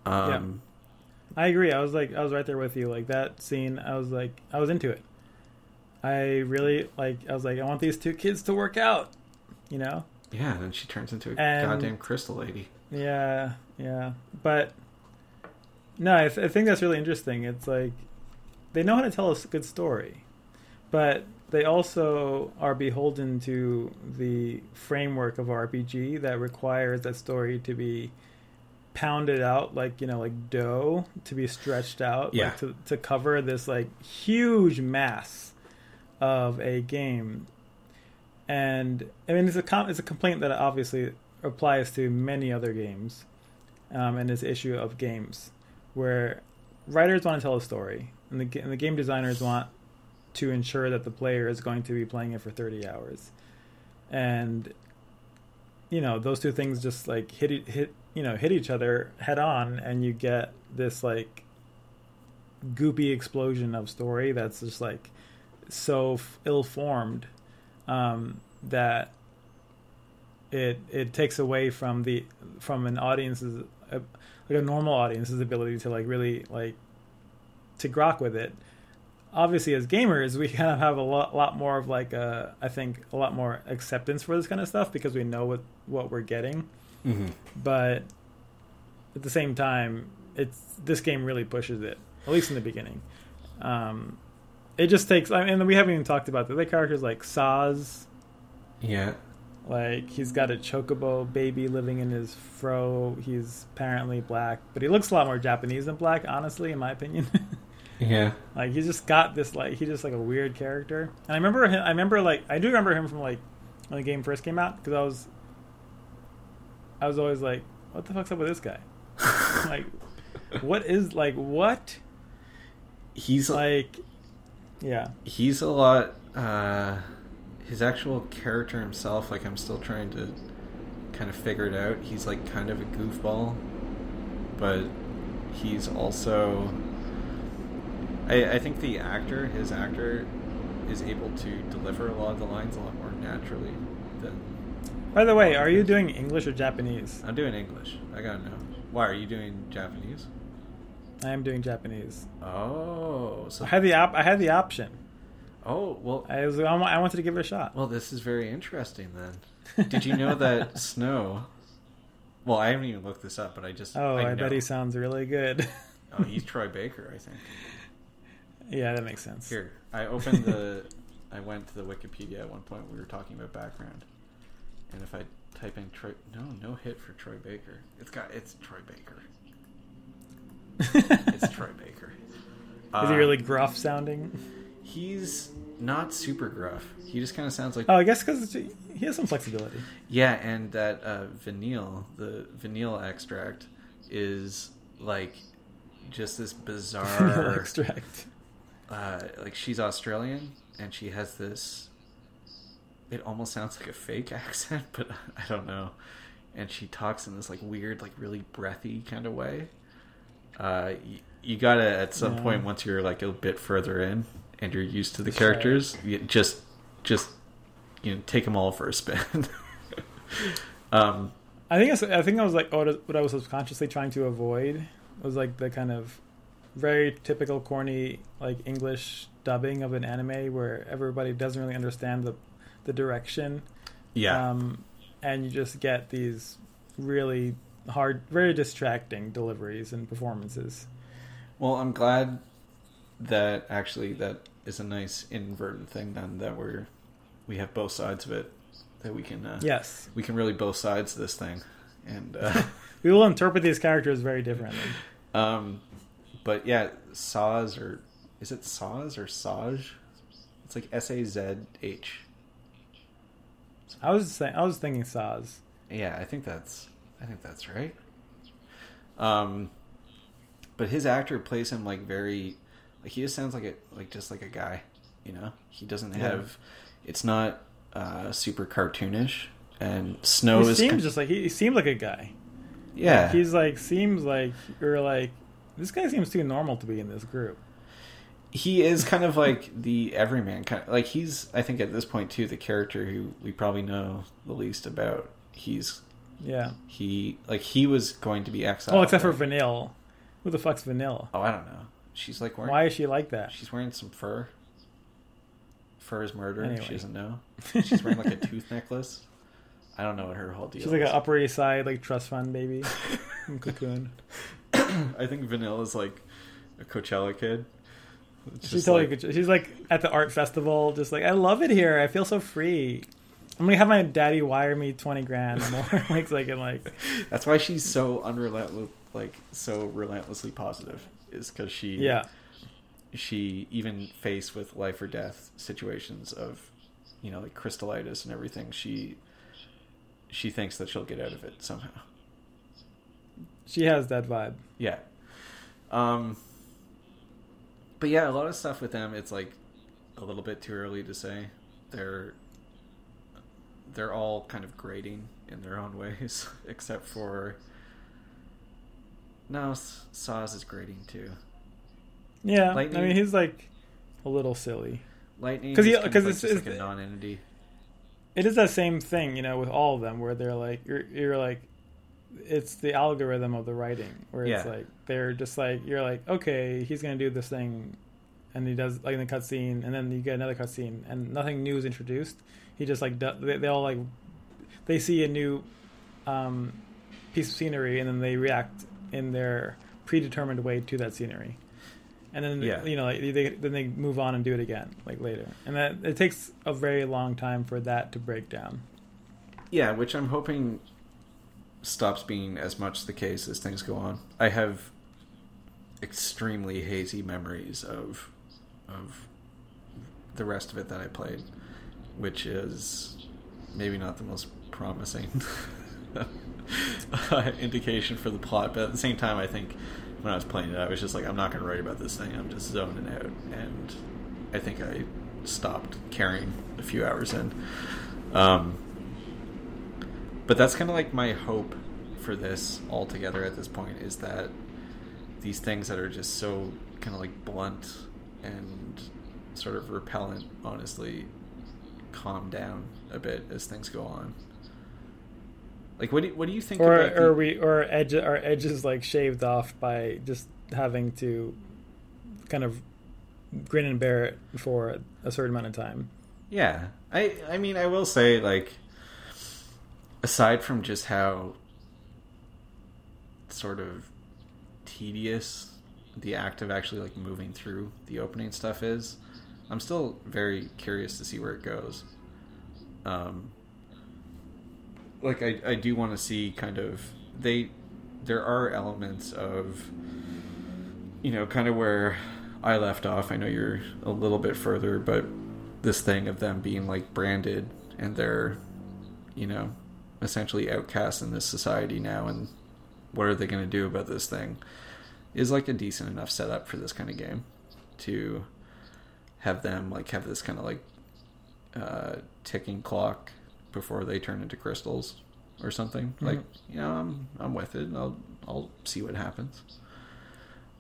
Um, I agree. I was like, I was right there with you. Like that scene, I was like, I was into it. I really like. I was like, I want these two kids to work out. You know? Yeah, and then she turns into a And- goddamn crystal lady. Yeah, yeah. But no, I, th- I think that's really interesting. It's like they know how to tell a good story, but they also are beholden to the framework of RPG that requires that story to be pounded out like you know like dough to be stretched out Yeah. like to, to cover this like huge mass of a game and i mean it's a com- it's a complaint that obviously applies to many other games um, and this issue of games where writers want to tell a story and the, and the game designers want to ensure that the player is going to be playing it for 30 hours. And you know those two things just like hit hit you know hit each other head on and you get this like goopy explosion of story that's just like so f- ill-formed um, that it it takes away from the from an audience's uh, like a normal audience's ability to like really like to grok with it. Obviously, as gamers, we kind of have a lot, lot more of like a, I think a lot more acceptance for this kind of stuff because we know what what we're getting. Mm-hmm. But at the same time, it's this game really pushes it, at least in the beginning. Um, it just takes, I mean, we haven't even talked about the other characters like Sazh. Yeah. Like he's got a chocobo baby living in his fro. He's apparently black, but he looks a lot more Japanese than black, honestly, in my opinion. Yeah. like he's just got this like he's just like a weird character. And I remember him. I remember like I do remember him from like when the game first came out because I was I was always like, what the fuck's up with this guy? like, what is like what He's like? Yeah, he's a lot uh his actual character himself like i'm still trying to kind of figure it out. He's like kind of a goofball but he's also i i think the actor his actor is able to deliver a lot of the lines a lot more naturally than By the way, are you doing English or Japanese? i'm doing english. I gotta know. Why are you doing japanese I am doing Japanese. oh so I had the op- I had the option. oh well I was I wanted to give it a shot. Well, this is very interesting then. Did you know that Snow? Well, I haven't even looked this up, but I just oh, I, know. bet he sounds really good. Oh, he's Troy Baker, I think. yeah, that makes sense. Here, I opened the. I went to the Wikipedia at one point. We were talking about background, and if I type in Troy, no, no hit for Troy Baker. It's got it's Troy Baker. It's Troy Baker. Is he really gruff sounding? He's not super gruff. He just kind of sounds like Oh, I guess because he has some flexibility. Yeah, and that uh, vanille, the vanille extract, is like just this bizarre. extract. uh, like she's Australian, and she has this. It almost sounds like a fake accent, but I don't know. And she talks in this like weird, like really breathy kind of way. Uh, you, you gotta at some Yeah. point once you're like a bit further in and you're used to the Just try it. characters, you just just you know take them all for a spin. um, I think it's, I think I was like what I- what I was subconsciously trying to avoid was like the kind of very typical corny like English dubbing of an anime where everybody doesn't really understand the the direction. yeah, Um, and you just get these really hard, very distracting deliveries and performances. Well, I'm glad that actually that is a nice inverted thing then that we're we have both sides of it that we can uh, Yes, we can really both sides of this thing and uh, we will interpret these characters very differently. um but yeah saws or is it saws or Saj it's like S A Z H I was saying, I was thinking saws. yeah I think that's I think that's right um but his actor plays him like very like he just sounds like it, like just like a guy you know he doesn't Yeah. have it's not uh super cartoonish and snow he is seems just like he, he seemed like a guy. yeah he's like seems like you're like this guy seems too normal to be in this group. he is kind of like the everyman kind of like he's i think at this point too the character who we probably know the least about he's Yeah. he like he was going to be exiled Oh, except for? Vanille. Who the fuck's Vanille? oh i don't know she's like wearing Why is she like that? she's wearing some fur fur is murder Anyway. she doesn't know she's wearing like a tooth necklace i don't know what her whole deal is. She's like is an Upper East Side like trust fund baby Cocoon. i think vanilla is like a coachella kid She's totally like- good. She's like at the art festival, just like I love it here. I feel so free. I'm gonna have my daddy wire me twenty grand more, like so I can like. that's why she's so unrelentless like so relentlessly positive is because she Yeah, she even faced with life or death situations of you know like crystallitis and everything she she thinks that she'll get out of it somehow she has that vibe. yeah um but yeah a lot of stuff with them it's like a little bit too early to say they're they're all kind of grading in their own ways except for no S- Sazh is grading too Yeah, Lightning- I mean he's like a little silly. lightning 'Cause he- is kind of 'cause like it's- it's- like a non-entity it is that same thing, you know, with all of them, where they're like, you're you're like, it's the algorithm of the writing, where it's Yeah. like they're just like, you're like, okay, he's gonna do this thing, and he does like in the cutscene, and then you get another cutscene, and nothing new is introduced. He just like do, they, they all like they see a new um, piece of scenery, and then they react in their predetermined way to that scenery. And then Yeah. you know, like, they then they move on and do it again, like later, and that it takes a very long time for that to break down. Yeah, which I'm hoping stops being as much the case as things go on. I have extremely hazy memories of of the rest of it that I played, which is maybe not the most promising indication for the plot. But at the same time, I think when I was playing it, I was just like, I'm not going to write about this thing. I'm just zoning out, and I think I stopped caring a few hours in. Um, but that's kind of like my hope for this altogether at this point is that these things that are just so kind of like blunt and sort of repellent honestly calm down a bit as things go on like what do you, what do you think Or about the- we or edge our edges like shaved off by just having to kind of grin and bear it for a certain amount of time. Yeah, I I mean I will say like aside from just how sort of tedious the act of actually like moving through the opening stuff is, I'm still very curious to see where it goes. Um, like I I do want to see kind of they there are elements of you know kind of where I left off. I know you're a little bit further, but this thing of them being like branded and they're you know essentially outcasts in this society now and what are they going to do about this thing is like a decent enough setup for this kind of game to have them like have this kind of like uh, ticking clock before they turn into crystals or something like you know I'm I'm with it I'll I'll see what happens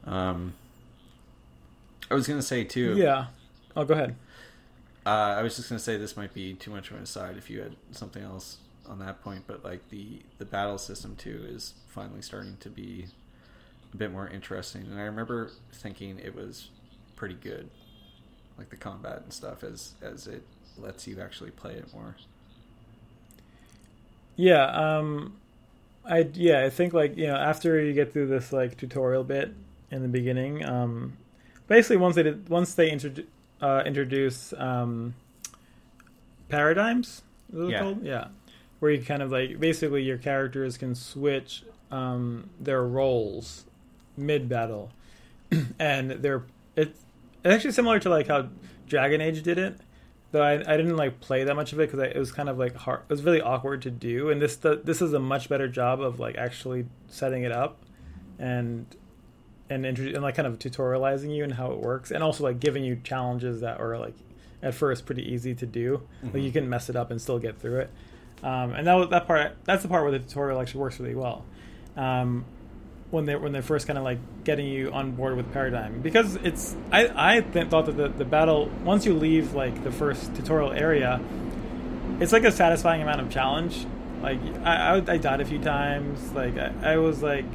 um I was gonna say too Yeah. Oh, go ahead. uh, I was just gonna say this might be too much of an aside if you had something else on that point, but like the the battle system too is finally starting to be a bit more interesting, and I remember thinking it was pretty good, like the combat and stuff, as as it lets you actually play it more. Yeah, um I yeah, I think like, you know, after you get through this like tutorial bit in the beginning, um basically once they did, once they introdu- uh introduce um paradigms, is it Yeah. called? Yeah. Where you kind of like basically your characters can switch um their roles mid battle. and they're it's it's actually similar to like how Dragon Age did it though I, I didn't like play that much of it because it was kind of like hard. It was really awkward to do, and this the, this is a much better job of like actually setting it up, and and intro- and like kind of tutorializing you and how it works, and also like giving you challenges that are like at first pretty easy to do. Like you can mess it up and still get through it. Um, and that was that part. That's the part where the tutorial actually works really well. Um, when they when they're first kind of like getting you on board with paradigm because it's I I th- thought that the, the battle once you leave like the first tutorial area, it's like a satisfying amount of challenge. Like I I, I died a few times. Like I, I was like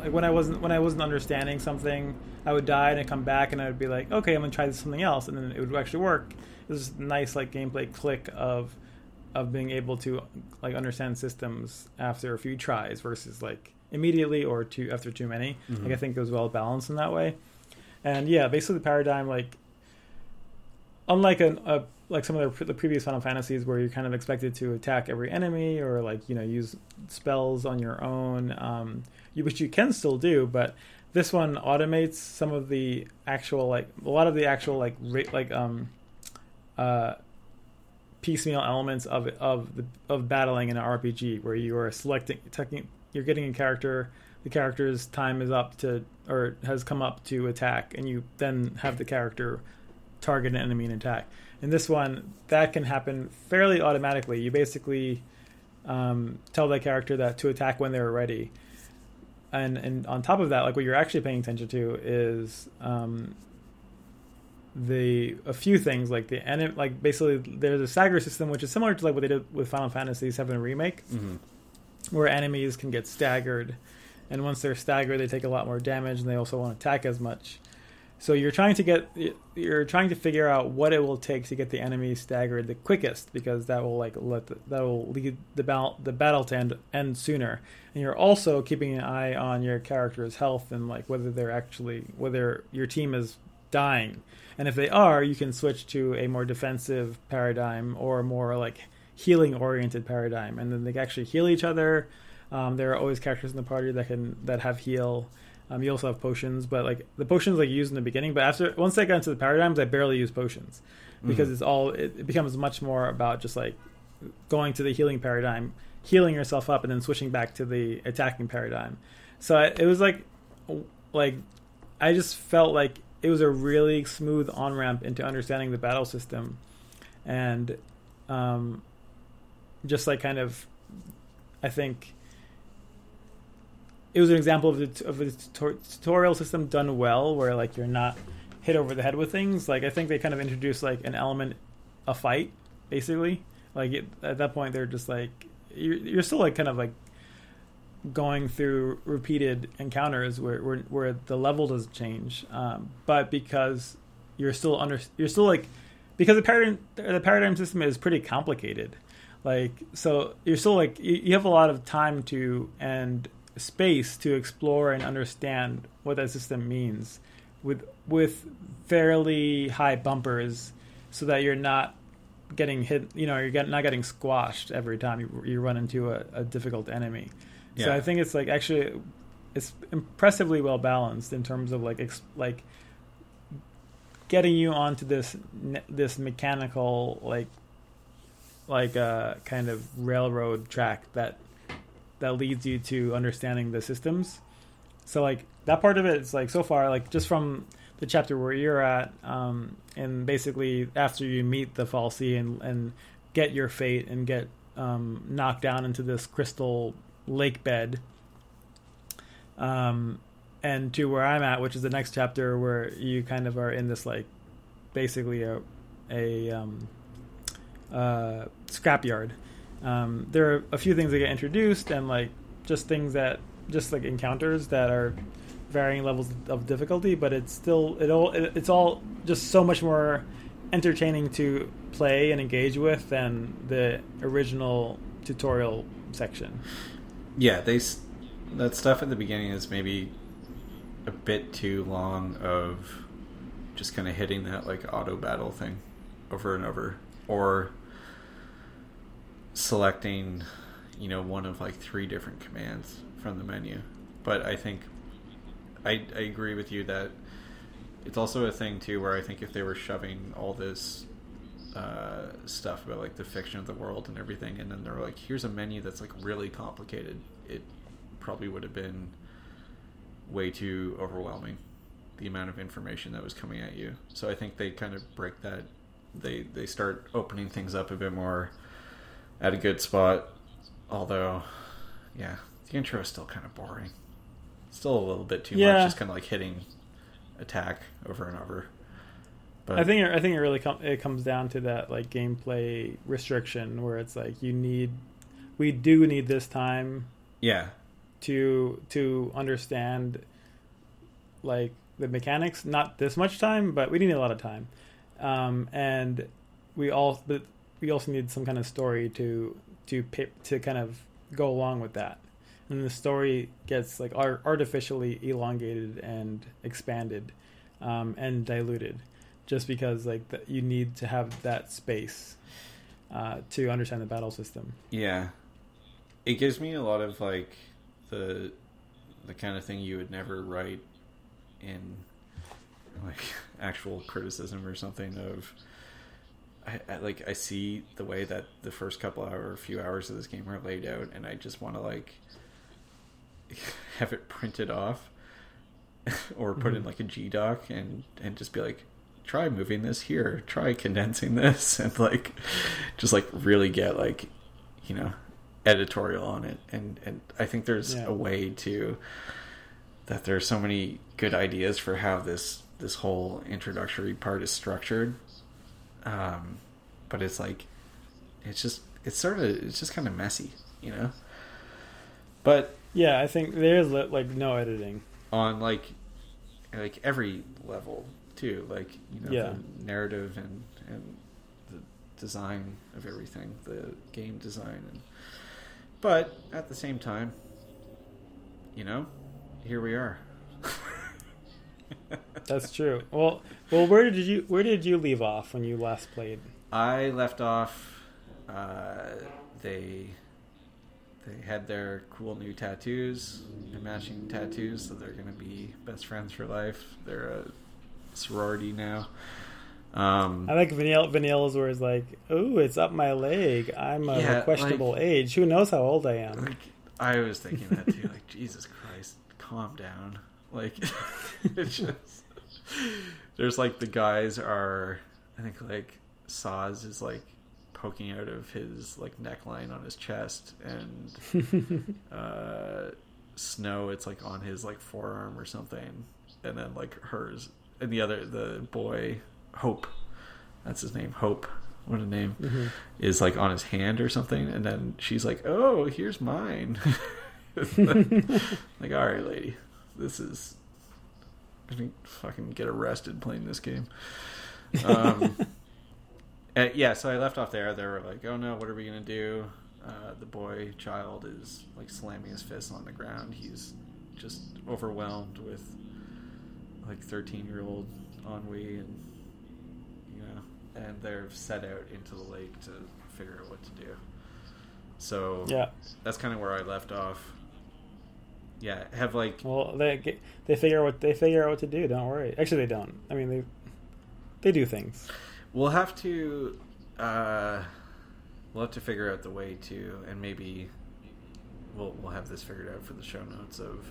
like when I wasn't when I wasn't understanding something, I would die and I'd come back and I would be like, okay, I'm gonna try something else, and then it would actually work. It was nice like gameplay click of of being able to like understand systems after a few tries versus like immediately or too after too many. Like I think it was well balanced in that way. And yeah, basically the paradigm like unlike an, a like some of the, the previous Final Fantasies where you're kind of expected to attack every enemy or like you know use spells on your own, um, you, which you can still do, but this one automates some of the actual like a lot of the actual like ra- like um uh piecemeal elements of of the of battling in an RPG where you are selecting taking you're getting a character the character's time is up to or has come up to attack and you then have the character target an enemy and attack. In this one that can happen fairly automatically. You basically um, tell that character that to attack when they're ready. And and on top of that like what you're actually paying attention to is um, the a few things like the enemy like basically there's a stagger system which is similar to like what they did with Final Fantasy VII remake, hmm where enemies can get staggered, and once they're staggered, they take a lot more damage and they also won't attack as much. So you're trying to get you're trying to figure out what it will take to get the enemy staggered the quickest because that will like let that will lead the battle the battle to end, end sooner. And you're also keeping an eye on your character's health and like whether they're actually whether your team is dying. And if they are, you can switch to a more defensive paradigm or more like healing oriented paradigm, and then they actually heal each other. Um, there are always characters in the party that can that have heal. Um, you also have potions, but like the potions like used in the beginning. But after once I got into the paradigms, I barely use potions because Mhm. it's all it, it becomes much more about just like going to the healing paradigm, healing yourself up, and then switching back to the attacking paradigm. So I, it was like like I just felt like it was a really smooth on ramp into understanding the battle system, and um, just like kind of, I think it was an example of the of tutor- tutorial system done well, where like you're not hit over the head with things. Like I think they kind of introduced like an element, a fight, basically. Like it, at that point, they're just like you're, you're still like kind of like going through repeated encounters where where, where the level doesn't change, um, but because you're still under you're still like because the paradigm the paradigm system is pretty complicated. Like so, you're still like you, you have a lot of time to and space to explore and understand what that system means with with fairly high bumpers so that you're not getting hit you know you're not getting squashed every time you, you run into a, a difficult enemy yeah. so i think it's like actually it's impressively well balanced in terms of like ex, like getting you onto this this mechanical like like a kind of railroad track that that leads you to understanding the systems. So like that part of it is like so far like just from the chapter where you're at um and basically after you meet the fal'Cie and and get your fate and get um knocked down into this crystal lake bed um and to where i'm at which is the next chapter where you kind of are in this like basically a a um uh scrapyard. Um there are a few things that get introduced and like just things that just like encounters that are varying levels of difficulty but it's still it all it, it's all just so much more entertaining to play and engage with than the original tutorial section. Yeah, they that stuff at the beginning is maybe a bit too long of just kind of hitting that like auto battle thing over and over, or selecting, you know, one of like three different commands from the menu. But I think I I agree with you that it's also a thing too where I think if they were shoving all this uh, stuff about like the fiction of the world and everything, and then they're like, here's a menu that's like really complicated. It probably would have been way too overwhelming, the amount of information that was coming at you. So I think they kind of break that. They they start opening things up a bit more at a good spot. Although, yeah, the intro is still kind of boring. Still a little bit too Yeah. much, just kind of like hitting attack over and over. But I think it- I think it really com- it comes down to that like gameplay restriction where it's like you need we do need this time yeah, to to understand like the mechanics not this much time but we need a lot of time um, and we all but we also need some kind of story to to pi- to kind of go along with that and the story gets like ar- artificially elongated and expanded um, and diluted just because like that you need to have that space uh, to understand the battle system Yeah. It gives me a lot of like the the kind of thing you would never write in like actual criticism or something of I, I like I see the way that the first couple hour a few hours of this game are laid out and I just want to like have it printed off or put in Mhm. like a G doc and and just be like try moving this here try condensing this and like just like really get like you know editorial on it and and I think there's Yeah. a way to that there's so many good ideas for how this this whole introductory part is structured. Um, but it's like, it's just it's sort of it's just kind of messy, you know. But Yeah, I think there's like no editing. on like like every level too, like you know Yeah. the narrative and and the design of everything, the game design, and but at the same time, you know, here we are. That's true. Well, well, where did you where did you leave off when you last played? I left off. Uh, they they had their cool new tattoos, their matching tattoos, so they're gonna be best friends for life. They're a sorority now. Um, I like vanilla vanillas where it's like, oh, it's up my leg. I'm of Yeah, a questionable like- age. Who knows how old I am? like I was thinking that too. Like Jesus Christ, calm down. Like it's just there's like the guys are. I think like Sazh is like poking out of his like neckline on his chest, and uh, Snow it's like on his like forearm or something, and then like hers and the other the boy Hope, that's his name Hope. What a name Mhm. is like on his hand or something, and then she's like, "Oh, here's mine." like, all right, lady, this is I'm gonna fucking get arrested playing this game. Um, and yeah, so I left off there. They were like, "Oh no, what are we gonna do?" Uh, the boy child is like slamming his fist on the ground. He's just overwhelmed with like thirteen year old ennui and you know, and they're set out into the lake to figure out what to do. So yeah. that's kind of where I left off. Yeah, have like Well, they get- they figure out what they figure out what to do. Don't worry. Actually, they don't. I mean, they they do things. we'll have to uh, we'll have to figure out the way to, and maybe we'll we'll have this figured out for the show notes of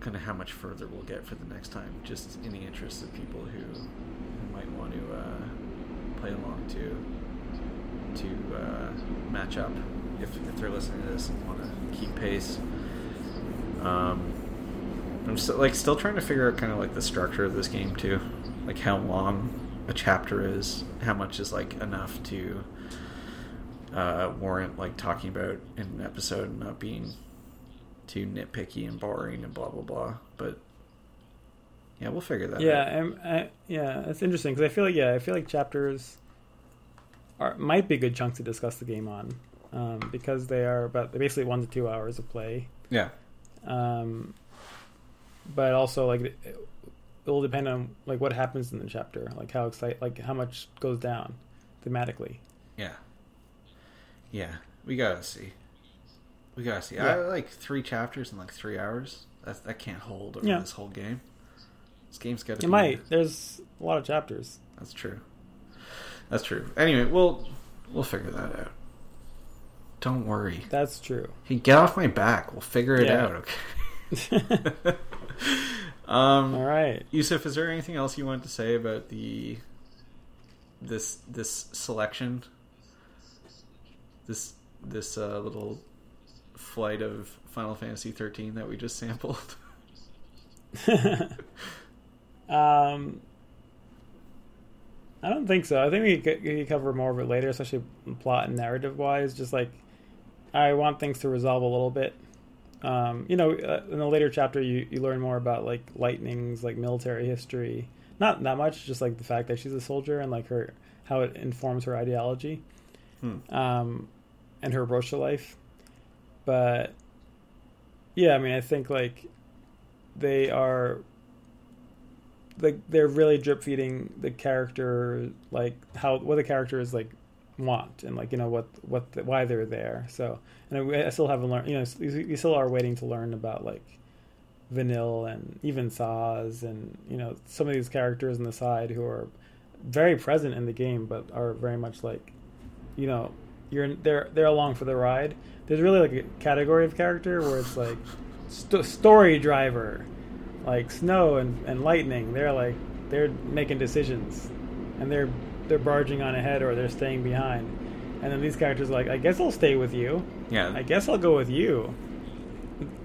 kind of how much further we'll get for the next time, just in the interest of people who, who might want to uh, play along to to uh, match up if, if they're listening to this and want to keep pace. Um, I'm still like still trying to figure out kind of like the structure of this game too, like how long a chapter is, how much is like enough to uh, warrant like talking about in an episode and not being too nitpicky and boring and blah blah blah. But yeah, we'll figure that Yeah, I, yeah, it's interesting because I feel like yeah, I feel like chapters are might be good chunks to discuss the game on um, because they are about they're basically one to two hours of play. Yeah, Um, but also like it, it will depend on like what happens in the chapter, like how excite, like how much goes down thematically. yeah, yeah. We gotta see. We gotta see. Yeah. I like three chapters in like three hours. That that can't hold over Yeah. this whole game. This game's got to. It be, might. There's a lot of chapters. That's true. That's true. Anyway, we'll we'll figure that out. Don't worry. That's true. Hey, get off my back. We'll figure it Yeah. out. Okay. um, All right. Yussef, is there anything else you wanted to say about the this this selection? This this uh, little flight of Final Fantasy thirteen that we just sampled. um, I don't think so. I think we could, we could cover more of it later, especially plot and narrative wise. Just like I want things to resolve a little bit. Um, you know, uh, in the later chapter, you, you learn more about like Lightning's like military history. Not that much, just like the fact that she's a soldier and like her how it informs her ideology, Hmm. um, and her approach to life. But yeah, I mean, I think like they are like they're really drip feeding the character like how what the character is like want and like you know what what the, why they're there. So and I, I still haven't learned you know we still are waiting to learn about like Vanille and even Saws and you know some of these characters on the side who are very present in the game but are very much like you know you're they're they're along for the ride. There's really like a category of character where it's like st- story driver like snow and, and lightning. They're like they're making decisions and they're they're barging on ahead or they're staying behind and then these characters are like i guess i'll stay with you Yeah, i guess i'll go with you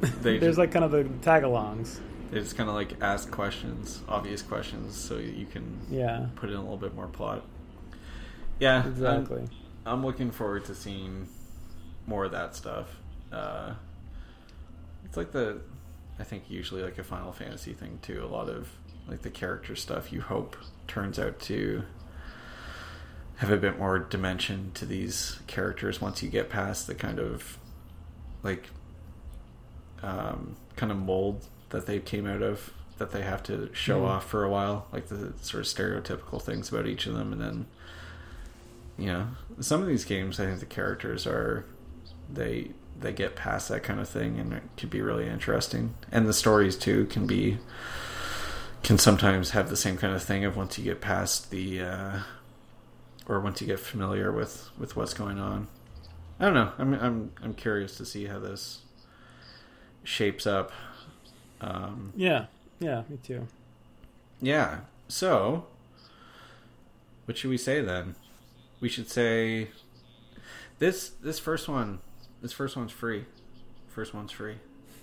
They there's just- like kind of the tag-alongs They just kind of like ask questions, obvious questions, so you can Yeah, put in a little bit more plot. Yeah, I'm- exactly. I'm, looking forward to seeing more of that stuff. Uh, it's like the, I think usually like a Final Fantasy thing too. A lot of like the character stuff you hope turns out to have a bit more dimension to these characters once you get past the kind of like um, kind of mold that they came out of that they have to show Mhm. off for a while, like the sort of stereotypical things about each of them, and then you know some of these games, I think the characters are they they get past that kind of thing, and it can be really interesting, and the stories too can be can sometimes have the same kind of thing of once you get past the uh, or once you get familiar with with what's going on. I don't know. I'm I'm I'm curious to see how this shapes up. Um, Yeah, yeah, me too. yeah. So, what should we say then? We should say this this first one. This first one's free. First one's free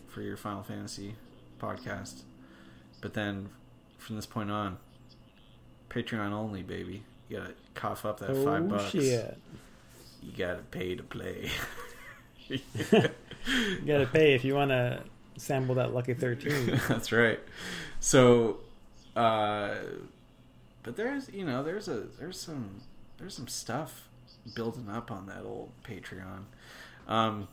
for your Final Fantasy podcast. But then from this point on, Patreon only, baby. You gotta cough up that oh five bucks. shit! You gotta pay to play. You gotta pay if you want to sample that Lucky Thirteen. That's right. So, uh, but there's you know there's a there's some there's some stuff building up on that old Patreon. Um,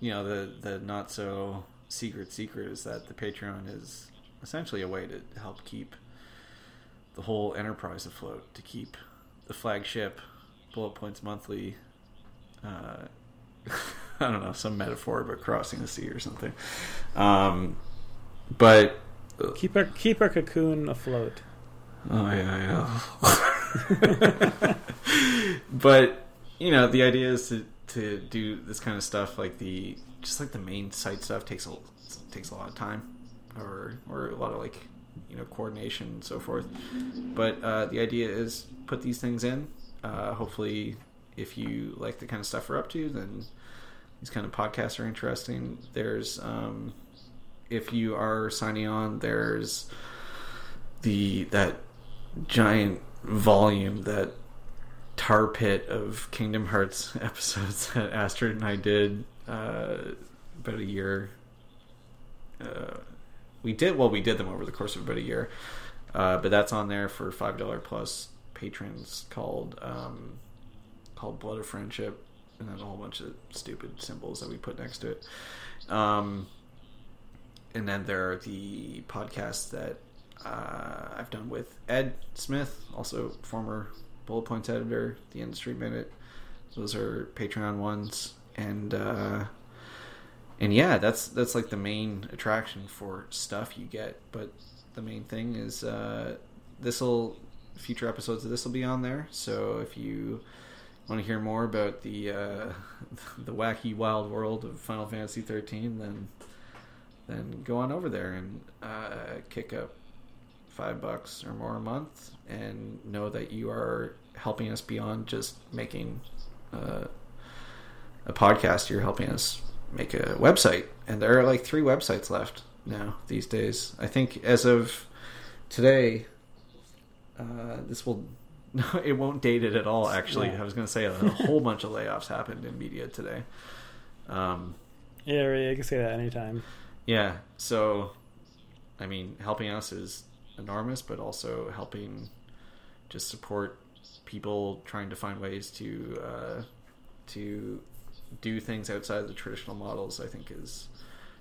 you know the the not so secret secret is that the Patreon is essentially a way to help keep the whole enterprise afloat, to keep the flagship Bullet Points Monthly. Uh, I don't know some metaphor about crossing the sea or something. Um, but keep our keep our cocoon afloat. Oh yeah, yeah. but you know, the idea is to to do this kind of stuff, like the just like the main site stuff takes a takes a lot of time, or or a lot of like you know coordination and so forth. But uh, the idea is put these things in. Uh, hopefully, if you like the kind of stuff we're up to, then these kind of podcasts are interesting. There's um, if you are signing on, there's the that giant volume that tar pit of Kingdom Hearts episodes that Astrid and I did uh, about a year. Uh, we did well. We did them over the course of about a year, uh, but that's on there for five dollar plus patrons called um, called Blood of Friendship, and then a whole bunch of stupid symbols that we put next to it. Um, and then there are the podcasts that uh, I've done with Ed Smith, also former Bullet Points editor, the Industry Minute. Those are Patreon ones, and uh, and yeah, that's that's like the main attraction for stuff you get. But the main thing is uh, this will future episodes of this will be on there. So if you want to hear more about the uh, the wacky wild world of Final Fantasy 13, then then go on over there and uh, kick up five bucks or more a month and know that you are helping us beyond just making uh, a podcast you're helping us make a website and there are like three websites left now these days i think as of today uh, this will no it won't date it at all actually Yeah. i was going to say a, whole bunch of layoffs happened in media today um, Yeah, right, I can say that anytime. yeah. So, I mean, helping us is enormous, but also helping just support people trying to find ways to uh, to do things outside of the traditional models. I think is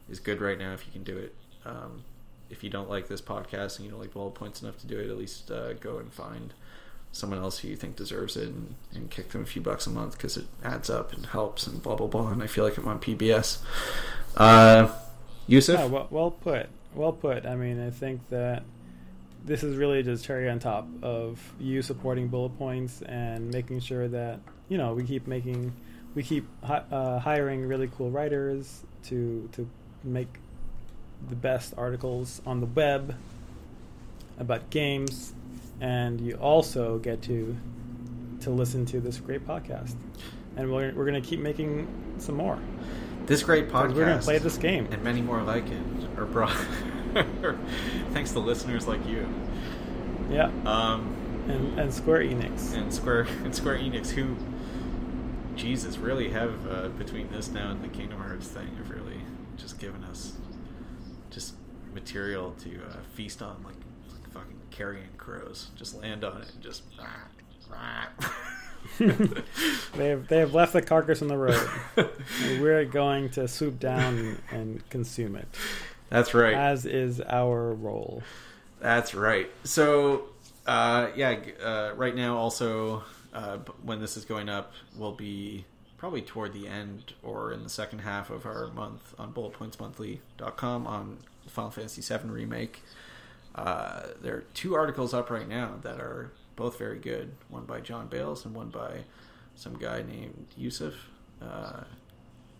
is good right now if you can do it. Um, if you don't like this podcast and you don't like bullet points enough to do it, at least uh, go and find someone else who you think deserves it and, and kick them a few bucks a month because it adds up and helps and blah blah blah. And I feel like I'm on PBS. Uh, Yussef, Yeah, well, well put. Well put. I mean, I think that this is really just cherry on top of you supporting bullet points and making sure that you know we keep making we keep hi- uh, hiring really cool writers to to make the best articles on the web about games, and you also get to to listen to this great podcast. And we're, we're going to keep making some more. this great podcast We're going to play this game. and many more like it are brought Thanks to listeners like you. Yeah, Um, and and Square Enix. and Square and Square Enix, who, Jesus, really have uh, between this now and the Kingdom Hearts thing, have really just given us just material to uh, feast on, like, like fucking carrion crows. Just land on it and just. They have they have left the carcass in the road. we're going to swoop down and consume it, That's right. as is our role. That's right. So, uh, yeah, uh, right now, also, uh, when this is going up, will be probably toward the end or in the second half of our month on bulletpointsmonthly.com on Final Fantasy VII Remake. Uh, there are two articles up right now that are both very good one by John Bales and one by some guy named Yussef uh,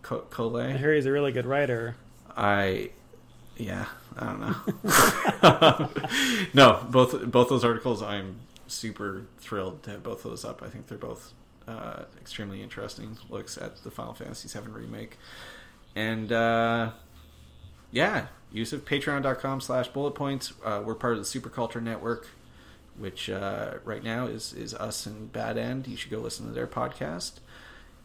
Cole. I hear he's a really good writer. I yeah, I don't know. no, both both those articles I'm super thrilled to have both of those up. I think they're both uh, extremely interesting looks at the Final Fantasy VII remake. And uh, yeah, Yussef, patreon.com slash bullet points. Uh, we're part of the Superculture Network, which uh, right now is, is us and Bad End. You should go listen to their podcast.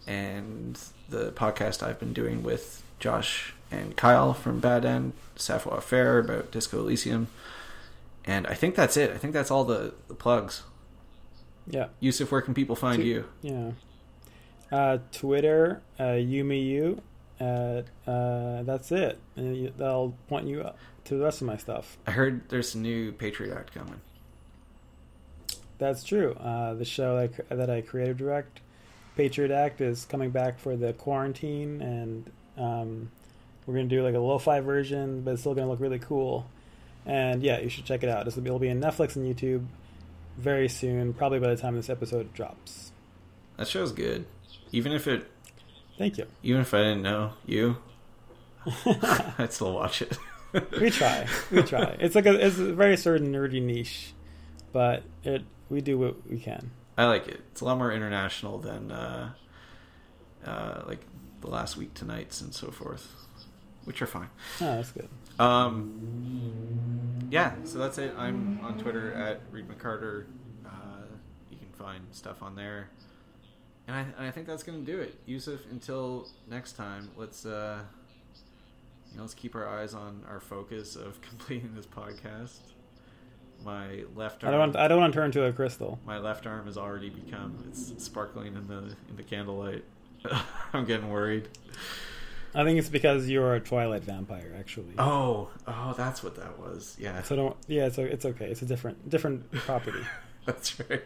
And the podcast I've been doing with Josh and Kyle from Bad End, Sappho Affair about Disco Elysium. And I think that's it. I think that's all the, the plugs. Yeah, Yussef, where can people find Tu- you? yeah. Uh, Twitter, uh, Yumiyu. Uh, uh, that's it. And that'll point you up to the rest of my stuff. I heard there's a new Patriot Act coming. That's true. Uh, the show that I, that I creative direct, Patriot Act, is coming back for the quarantine, and um, we're gonna do like a lo-fi version, but it's still gonna look really cool. And yeah, you should check it out. This will be, it'll be on Netflix and YouTube very soon, probably by the time this episode drops. That show's good. Even if it Thank you. even if I didn't know you, I'd still watch it. We try. We try. It's like a it's a very certain nerdy niche, but it we do what we can. I like it. It's a lot more international than uh, uh, like the last week tonight's and so forth, which are fine. Oh, that's good. Um, yeah, so that's it. I'm on Twitter at Reid McCarter. Uh, you can find stuff on there, and I, and I think that's going to do it. Yussef, until next time, let's uh, you know, let's keep our eyes on our focus of completing this podcast. My left I arm, don't want I don't want to turn into a crystal. my left arm has already become it's sparkling in the in the candlelight. I'm getting worried. I think it's because you're a Twilight vampire, actually. Oh, oh, that's what that was. Yeah, So don't. Yeah, it's o- it's okay. It's a different different property. That's right.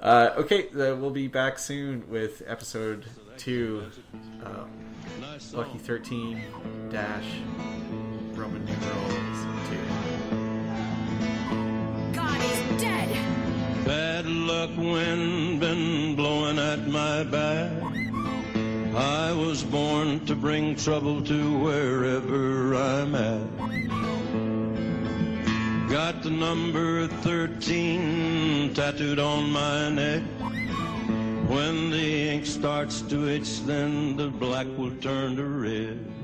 Uh, okay, uh, we'll be back soon with episode two, um, Lucky Thirteen dash Roman numerals two. God is dead. Bad luck wind been blowing at my back. I was born to bring trouble to wherever I'm at. Got the number 13 tattooed on my neck. When the ink starts to itch, then the black will turn to red.